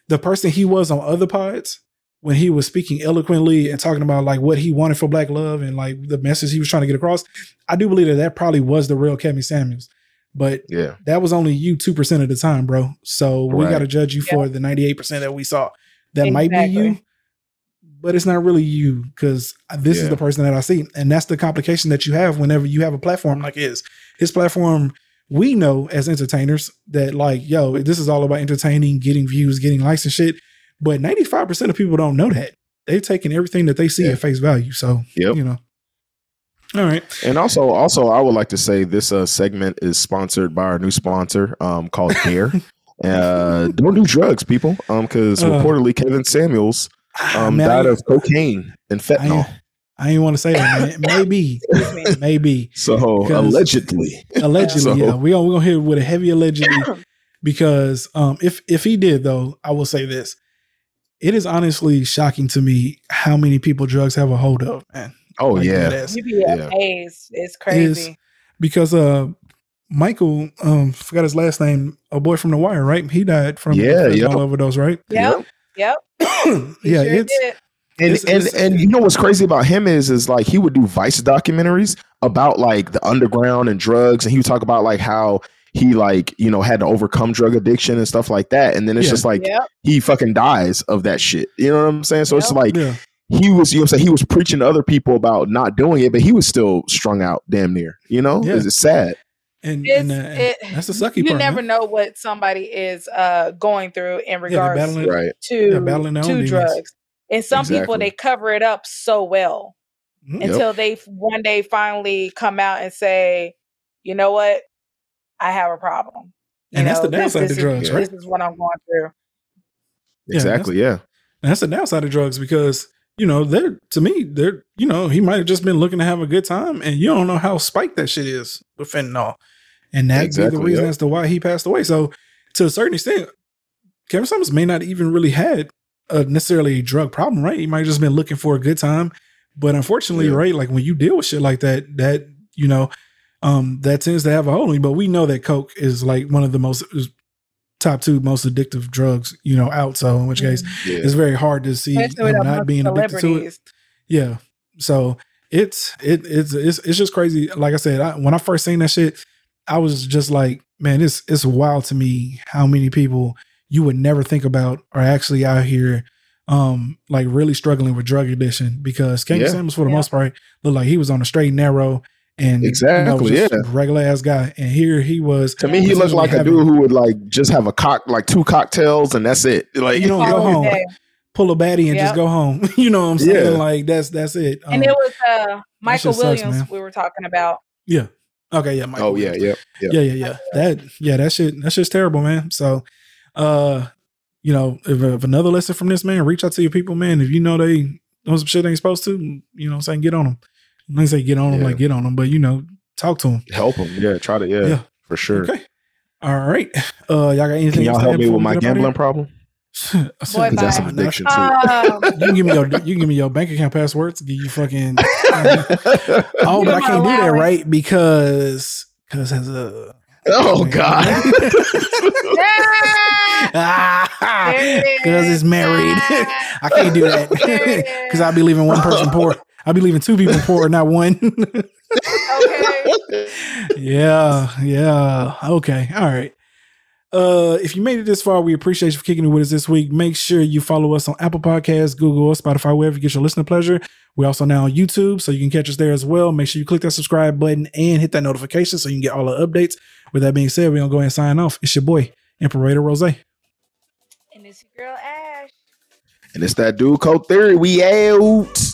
the person he was on other pods when he was speaking eloquently and talking about like what he wanted for Black Love and like the message he was trying to get across, I do believe that that probably was the real Kevin Samuels. But yeah. that was only you two percent of the time, bro. So we got to judge you for the ninety eight percent that we saw. That might be you, but it's not really you because this is the person that I see, and that's the complication that you have whenever you have a platform like his. His platform, we know as entertainers that like, yo, this is all about entertaining, getting views, getting likes and shit. But ninety five percent of people don't know that. They've taken everything that they see Yeah. at face value. So Yep. you know. All right. And also, also, I would like to say this uh, segment is sponsored by our new sponsor um, called Dare. [laughs] uh, don't do drugs, people, um, because Uh. reportedly Kevin Samuels um, Man, died I- of cocaine and fentanyl. I, I ain't want to say that, man. [laughs] Maybe, maybe. so allegedly, allegedly So- yeah we gonna, we gonna hit it with a heavy allegedly [clears throat] because um if if he did though i will say this it is honestly shocking to me how many people drugs have a hold of man oh Like, yeah, deadass. You be Yeah. amazed. It's crazy. because uh michael um forgot his last name a boy from the wire right he died from Yeah, fentanyl yep. overdose right Yep. Yep. [clears throat] He yeah sure it's did. And It's- and it's- and you know what's crazy about him is is like he would do Vice documentaries about like the underground and drugs, and he would talk about like how he like you know had to overcome drug addiction and stuff like that, and then it's Yeah. just like Yep. he fucking dies of that shit. You know what I'm saying? So it's like yeah he was, you know, what I'm saying he was preaching to other people about not doing it, but he was still strung out, damn near. You know, Yeah. it's, it's sad. and, It's- and, uh, and it- that's the sucky You part never man. know what somebody is uh, going through in yeah, they're regards battling, Right. to they're battling their own to demons. drugs. And some people they cover it up so well Mhm. Yep. until they one day finally come out and say, "You know what? I have a problem." You And that's the know, this- downside to this is- drugs, right? This is what I'm going through. Yeah, Exactly. Yeah. And that's the downside of drugs because you know they're to me they're you know he might have just been looking to have a good time and you don't know how spiked that shit is with fentanyl, and that's Exactly, the reason yeah. as to why he passed away. So to a certain extent, Kevin Samuels may not even really had a necessarily a drug problem, right? You might have just been looking for a good time, but unfortunately, Yeah. right, like when you deal with shit like that, that you know. Um, that tends to have a hold on you, but we know that coke is like one of the most top two most addictive drugs, you know, out. So in which case, Yeah. it's very hard to see him not being addicted to it. Yeah. So it's it it's it's it's just crazy. Like I said, I, when I first seen that shit, I was just like, man, it's it's wild to me how many people you would never think about are actually out here um like really struggling with drug addiction because Kevin Yeah. Samuels for the Yeah. most part looked like he was on a straight and narrow and Exactly, just yeah. regular ass guy. And here he was To me, he looked like a dude who would like just have a cock, like two cocktails, and that's it. Like You don't go home. day. pull a baddie and just go home. [laughs] you know what I'm saying? Yeah. Like that's that's it. And Um, it was uh, Michael shit sucks, Williams we were talking about. yeah. Okay, yeah, Michael oh yeah, Williams. yeah, yeah. yeah, yeah, yeah. That yeah, that shit that shit's terrible, man. So uh, you know, if, if another lesson from this man, reach out to your people, man. If you know they doing some shit they ain't supposed to, you know I'm saying? Get on them. When I say get on them, like get on them, but you know, talk to them. Help them. Yeah, try to. Yeah, Yeah. for sure. Okay. All right. Uh, y'all got anything? Can y'all to help me with my get up outta gambling problem? [laughs] here? Boy, that's an addiction too. Um, You can give me your you can give me your bank account password to give you fucking. [laughs] oh, but I can't do that, right? Because because as a oh God. because [laughs] it's married. [laughs] I can't do that [laughs] because I'll be leaving one person poor. I'll be leaving two people poor, not one. okay. yeah, yeah. Okay, all right. Uh, if you made it this far, we appreciate you for kicking it with us this week. Make sure you follow us on Apple Podcasts, Google, or Spotify, wherever you get your listening pleasure. We're also now on YouTube, so you can catch us there as well. Make sure you click that subscribe button and hit that notification so you can get all the updates. With that being said, we're gonna go ahead and sign off. It's your boy, Imperator Rose. And it's your girl Ash. and it's that dude code theory. We out.